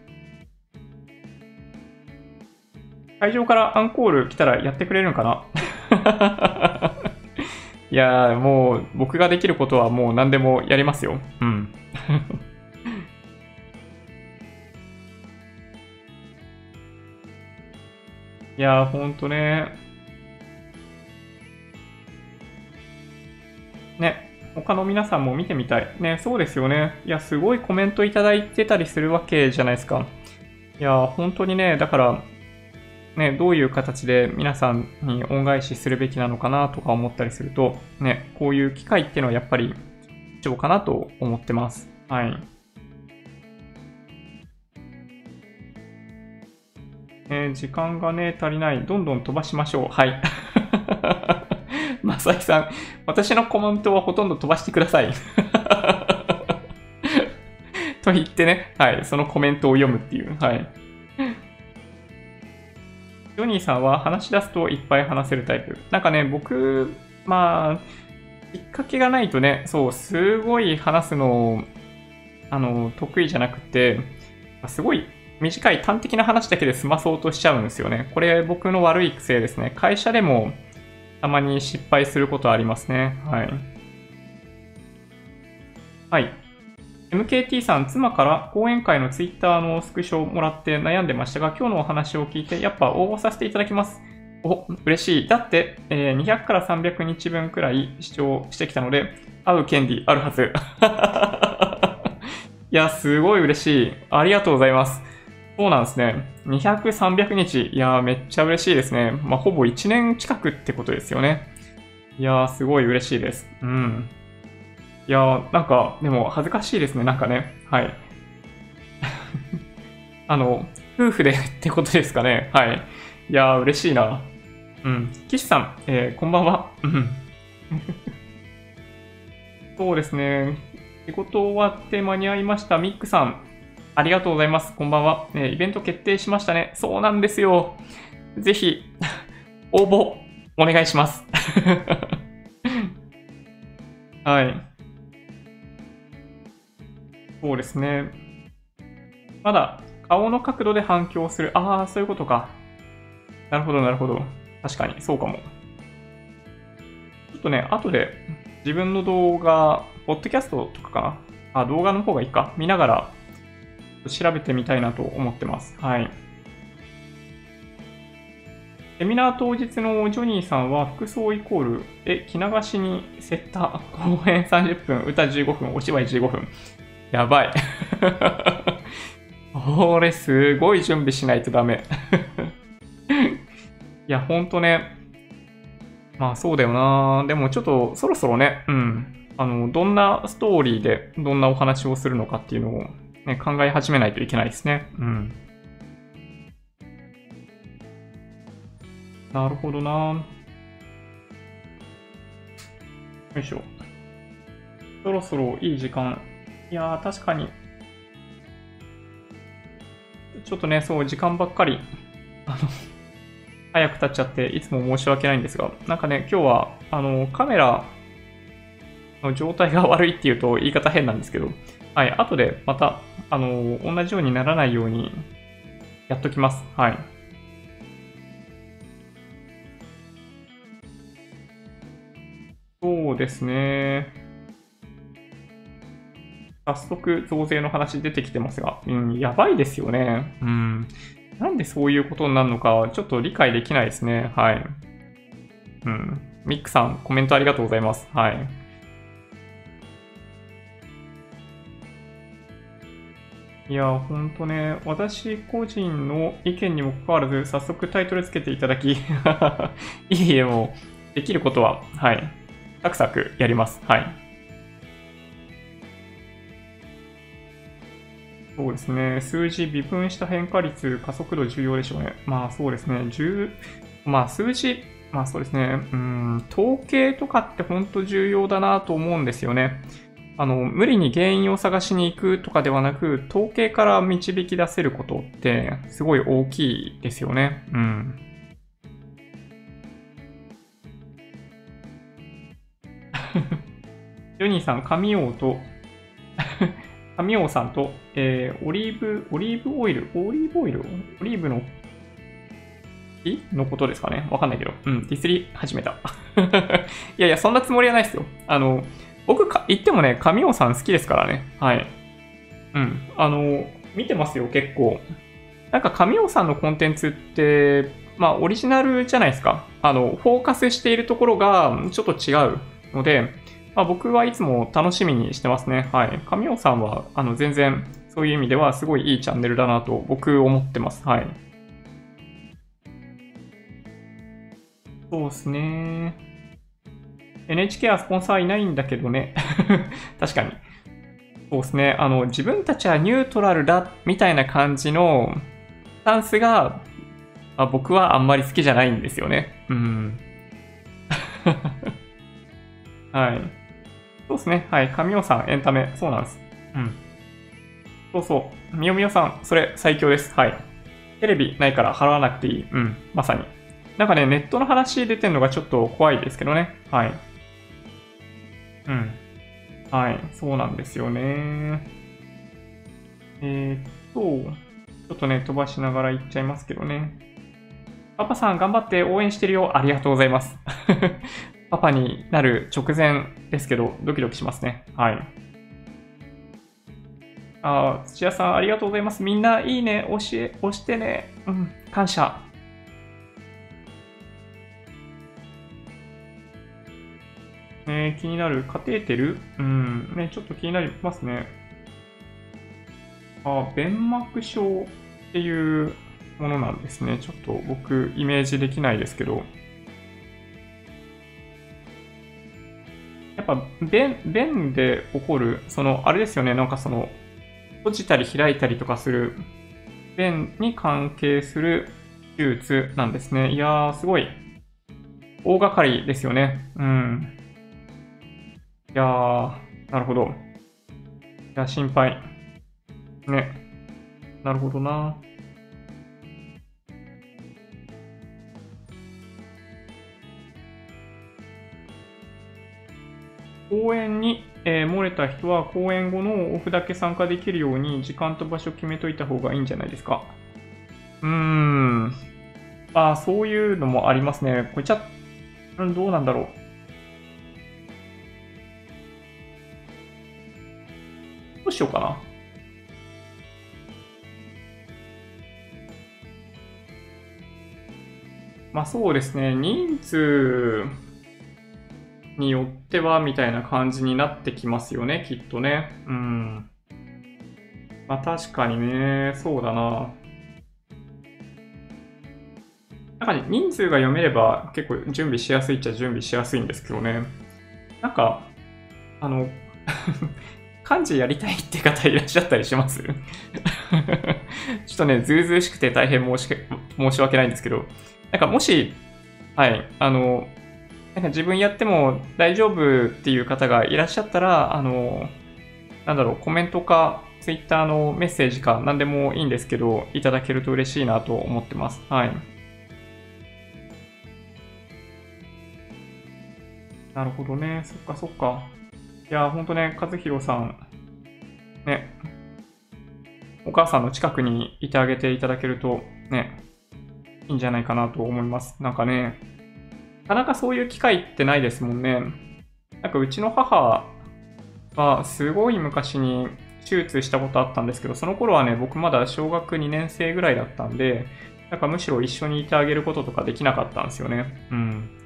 会場からアンコール来たらやってくれるんかな？いやー、もう僕ができることはもう何でもやりますよ。うん。いやー、ほんとね。ね、他の皆さんも見てみたい。ね、そうですよね。いや、すごいコメントいただいてたりするわけじゃないですか。いや、本当にね、だから、ね、どういう形で皆さんに恩返しするべきなのかなとか思ったりすると、ね、こういう機会っていうのはやっぱり必要かなと思ってます。はい。えー、時間がね、足りない。どんどん飛ばしましょう。はい。まさきさん、私のコメントはほとんど飛ばしてください。と言ってね、はい、そのコメントを読むっていう。はい。ジョニーさんは話し出すといっぱい話せるタイプ。なんかね、僕、まあ、きっかけがないとね、そう、すごい話すの、あの、得意じゃなくて、すごい短い端的な話だけで済まそうとしちゃうんですよね。これ僕の悪い癖ですね。会社でもたまに失敗することありますね。はい。はい。MKT さん、妻から講演会のツイッターのスクショをもらって悩んでましたが、今日のお話を聞いて、やっぱ応募させていただきます。お、嬉しい。だって、えー、200から300日分くらい視聴してきたので、会う権利あるはず。いや、すごい嬉しい。ありがとうございます。そうなんですね。200、300日。いやー、めっちゃ嬉しいですね。まあ、ほぼ1年近くってことですよね。いやー、すごい嬉しいです。うん。いやー、なんか、でも恥ずかしいですね、なんかね。はい。あの、夫婦で ってことですかね。はい。いやー、嬉しいな。うん。岸さん、えー、こんばんは。うん。そうですね。仕事終わって間に合いました。ミックさん、ありがとうございます。こんばんは。え、イベント決定しましたね。そうなんですよ。ぜひ、応募、お願いします。はい。そうですね。まだ顔の角度で反響する。ああ、そういうことか。なるほど、なるほど。確かに、そうかも。ちょっとね、後で自分の動画、ポッドキャストとかかな。あ、動画の方がいいか。見ながら調べてみたいなと思ってます。はい。セミナー当日のジョニーさんは服装イコール、え、着流しにセッター、公演30分、歌15分、お芝居15分。やばい。これすごい準備しないとダメ。いや、ほんとね。まあそうだよな。でもちょっとそろそろね、うん。あの、どんなストーリーでどんなお話をするのかっていうのを、ね、考え始めないといけないですね。うん。なるほどな。よいしょ。そろそろいい時間いやー、確かに。ちょっとね、そう、時間ばっかり、あの、早く経っちゃって、いつも申し訳ないんですが、なんかね、今日は、あの、カメラの状態が悪いっていうと言い方変なんですけど、はい、後でまた、あの、同じようにならないようにやっときます。はい。そうですね。早速増税の話出てきてますが、うん、やばいですよね。うん。なんでそういうことになるのか、ちょっと理解できないですね。はい。うん。ミックさん、コメントありがとうございます。はい。いや、ほんとね、私個人の意見にもかかわらず、早速タイトルつけていただき、いいえ、もう、できることは、はい、サクサクやります。はい。そうですね、数字、微分した変化率、加速度重要でしょうね。まあそうですね、10、まあ数字、まあそうですね、うん、統計とかって本当重要だなと思うんですよね。あの、無理に原因を探しに行くとかではなく、統計から導き出せることってすごい大きいですよね。うん。ジョニーさん、神王と 神王さんと、えー、オリーブ、オリーブオイル、オリーブオイル？オリーブののことですかねわかんないけど。うん、ディスり始めた。いやいや、そんなつもりはないですよ。あの、僕か、言ってもね、神尾さん好きですからね。はい。うん。あの、見てますよ、結構。なんか神尾さんのコンテンツって、まあ、オリジナルじゃないですか。あの、フォーカスしているところがちょっと違うので、まあ、僕はいつも楽しみにしてますね。はい。神尾さんは、あの、全然、そういう意味ではすごいいいチャンネルだなと僕思ってます。はい。そうですね。NHK はスポンサーいないんだけどね。確かに。そうですね。あの、自分たちはニュートラルだ、みたいな感じのスタンスが、まあ、僕はあんまり好きじゃないんですよね。うん。はい。そうですね。はい。神尾さん、エンタメ。そうなんです。うん。そうそう。みよみよさん、それ最強です。はい。テレビないから払わなくていい。うん。まさに。なんかね、ネットの話出てるのがちょっと怖いですけどね。はい。うん。はい、そうなんですよね。えー、っと、ちょっとね、飛ばしながら行っちゃいますけどね。パパさん頑張って応援してるよ。ありがとうございます。パパになる直前ですけど、ドキドキしますね。はい。あ、土屋さんありがとうございます。みんないいね、押し、押してね。うん、感謝。ね、気になるカテーテル？うん、ね、ちょっと気になりますね。あ、弁膜症っていうものなんですね。ちょっと僕、イメージできないですけど。やっぱ、弁、弁で起こる、その、あれですよね、なんかその、閉じたり開いたりとかする、弁に関係する手術なんですね。いやー、すごい、大掛かりですよね。うん。いやー、なるほど。いや、心配。ね。なるほどな。公演に、えー、漏れた人は公演後のオフだけ参加できるように時間と場所決めといた方がいいんじゃないですか。うーん。ああそういうのもありますね。これちゃ、どうなんだろう。うしようかな。まあそうですね、人数によってはみたいな感じになってきますよね、きっとね。うん。まあ確かにね、そうだな。なんか人数が読めれば結構準備しやすいっちゃ準備しやすいんですけどね。なんか、あの漢字やりたいって方いらっしゃったりします？ちょっとね、ずうずうしくて大変申し申し訳ないんですけど、なんかもし、はい、あの、なんか自分やっても大丈夫っていう方がいらっしゃったら、あの、なんだろう、コメントか、ツイッターのメッセージか何でもいいんですけど、いただけると嬉しいなと思ってます。はい。なるほどね。そっかそっか。いや、ほんとね、和弘さん、ね、お母さんの近くにいてあげていただけると、ね、いいんじゃないかなと思います。なんかね、なかなかそういう機会ってないですもんね。なんかうちの母はすごい昔に手術したことあったんですけど、その頃はね、僕まだ小学2年生ぐらいだったんで、なんかむしろ一緒にいてあげることとかできなかったんですよね。うん。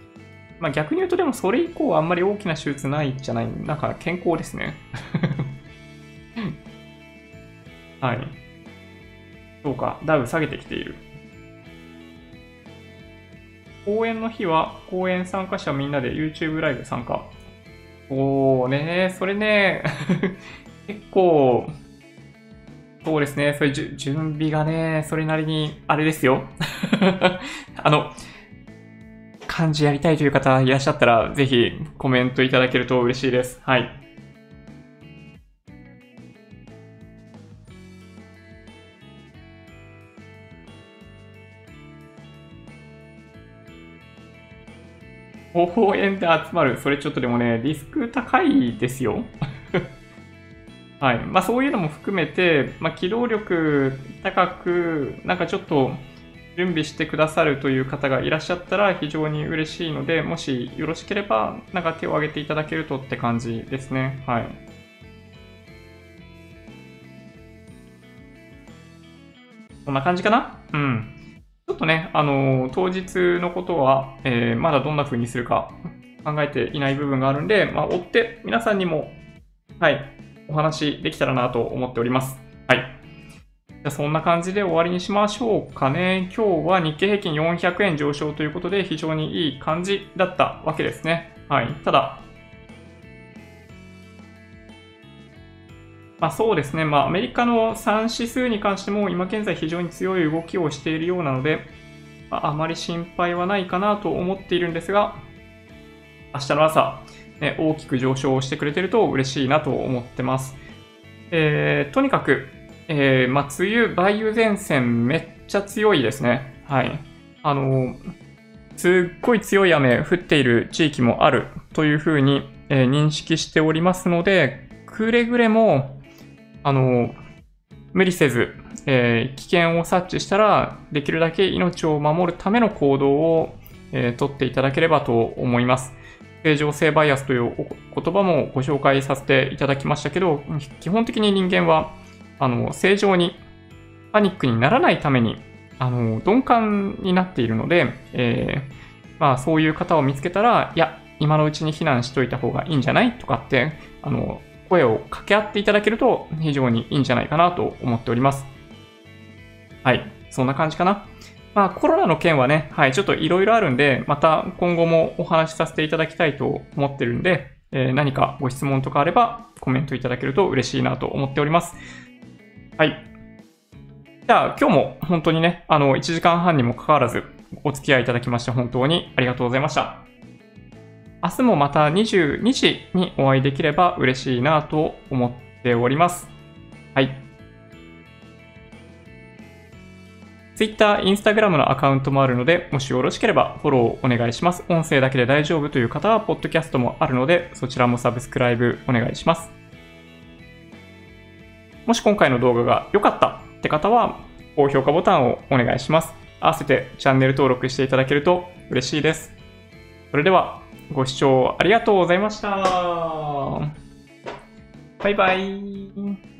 まあ逆に言うとでもそれ以降あんまり大きな手術ないじゃない、なんか健康ですね。はい。そうか、ダウ下げてきている。公演の日は、公演参加者みんなで YouTube ライブ参加。おーねそれね、結構、そうですね、それじゅ準備がね、それなりに、あれですよ。あの、漢字やりたいという方いらっしゃったら、ぜひコメントいただけると嬉しいです。はい。方法円で集まる。それちょっとでもね、リスク高いですよ。はい。まあそういうのも含めて、まあ機動力高く、なんかちょっと準備してくださるという方がいらっしゃったら非常に嬉しいので、もしよろしければ、なんか手を挙げていただけるとって感じですね。はい。こんな感じかな？うん。ちょっとね、あのー、当日のことは、えー、まだどんな風にするか考えていない部分があるんで、まあ、追って皆さんにも、はい、お話できたらなと思っております。はい。じゃそんな感じで終わりにしましょうかね。今日は日経平均400円上昇ということで非常にいい感じだったわけですね。はい。ただ、まあ、そうですね、まあ、アメリカの3指数に関しても今現在非常に強い動きをしているようなので、まあ、あまり心配はないかなと思っているんですが、明日の朝、ね、大きく上昇してくれてると嬉しいなと思ってます。えー、とにかく、えー、まあ、梅雨、梅雨前線めっちゃ強いですね。はい。あのすっごい強い雨降っている地域もあるというふうに、えー、認識しておりますので、くれぐれも、あの、無理せず、えー、危険を察知したら、できるだけ命を守るための行動を、えー、取っていただければと思います。正常性バイアスという言葉もご紹介させていただきましたけど、基本的に人間は、あの、正常にパニックにならないために、あの、鈍感になっているので、えー、まあそういう方を見つけたら、いや、今のうちに避難しといた方がいいんじゃないとかって、あの、声を掛け合っていただけると非常にいいんじゃないかなと思っております。はい。そんな感じかな。まあコロナの件はね、はい、ちょっといろいろあるんで、また今後もお話しさせていただきたいと思ってるんで、えー、何かご質問とかあればコメントいただけると嬉しいなと思っております。はい。じゃあ今日も本当にね、あの、1時間半にもかかわらずお付き合いいただきまして本当にありがとうございました。明日もまた22時にお会いできれば嬉しいなと思っております。はい。Twitter、Instagram のアカウントもあるので、もしよろしければフォローお願いします。音声だけで大丈夫という方は、ポッドキャストもあるので、そちらもサブスクライブお願いします。もし今回の動画が良かったって方は、高評価ボタンをお願いします。合わせてチャンネル登録していただけると嬉しいです。それでは、ご視聴ありがとうございました。バイバイ。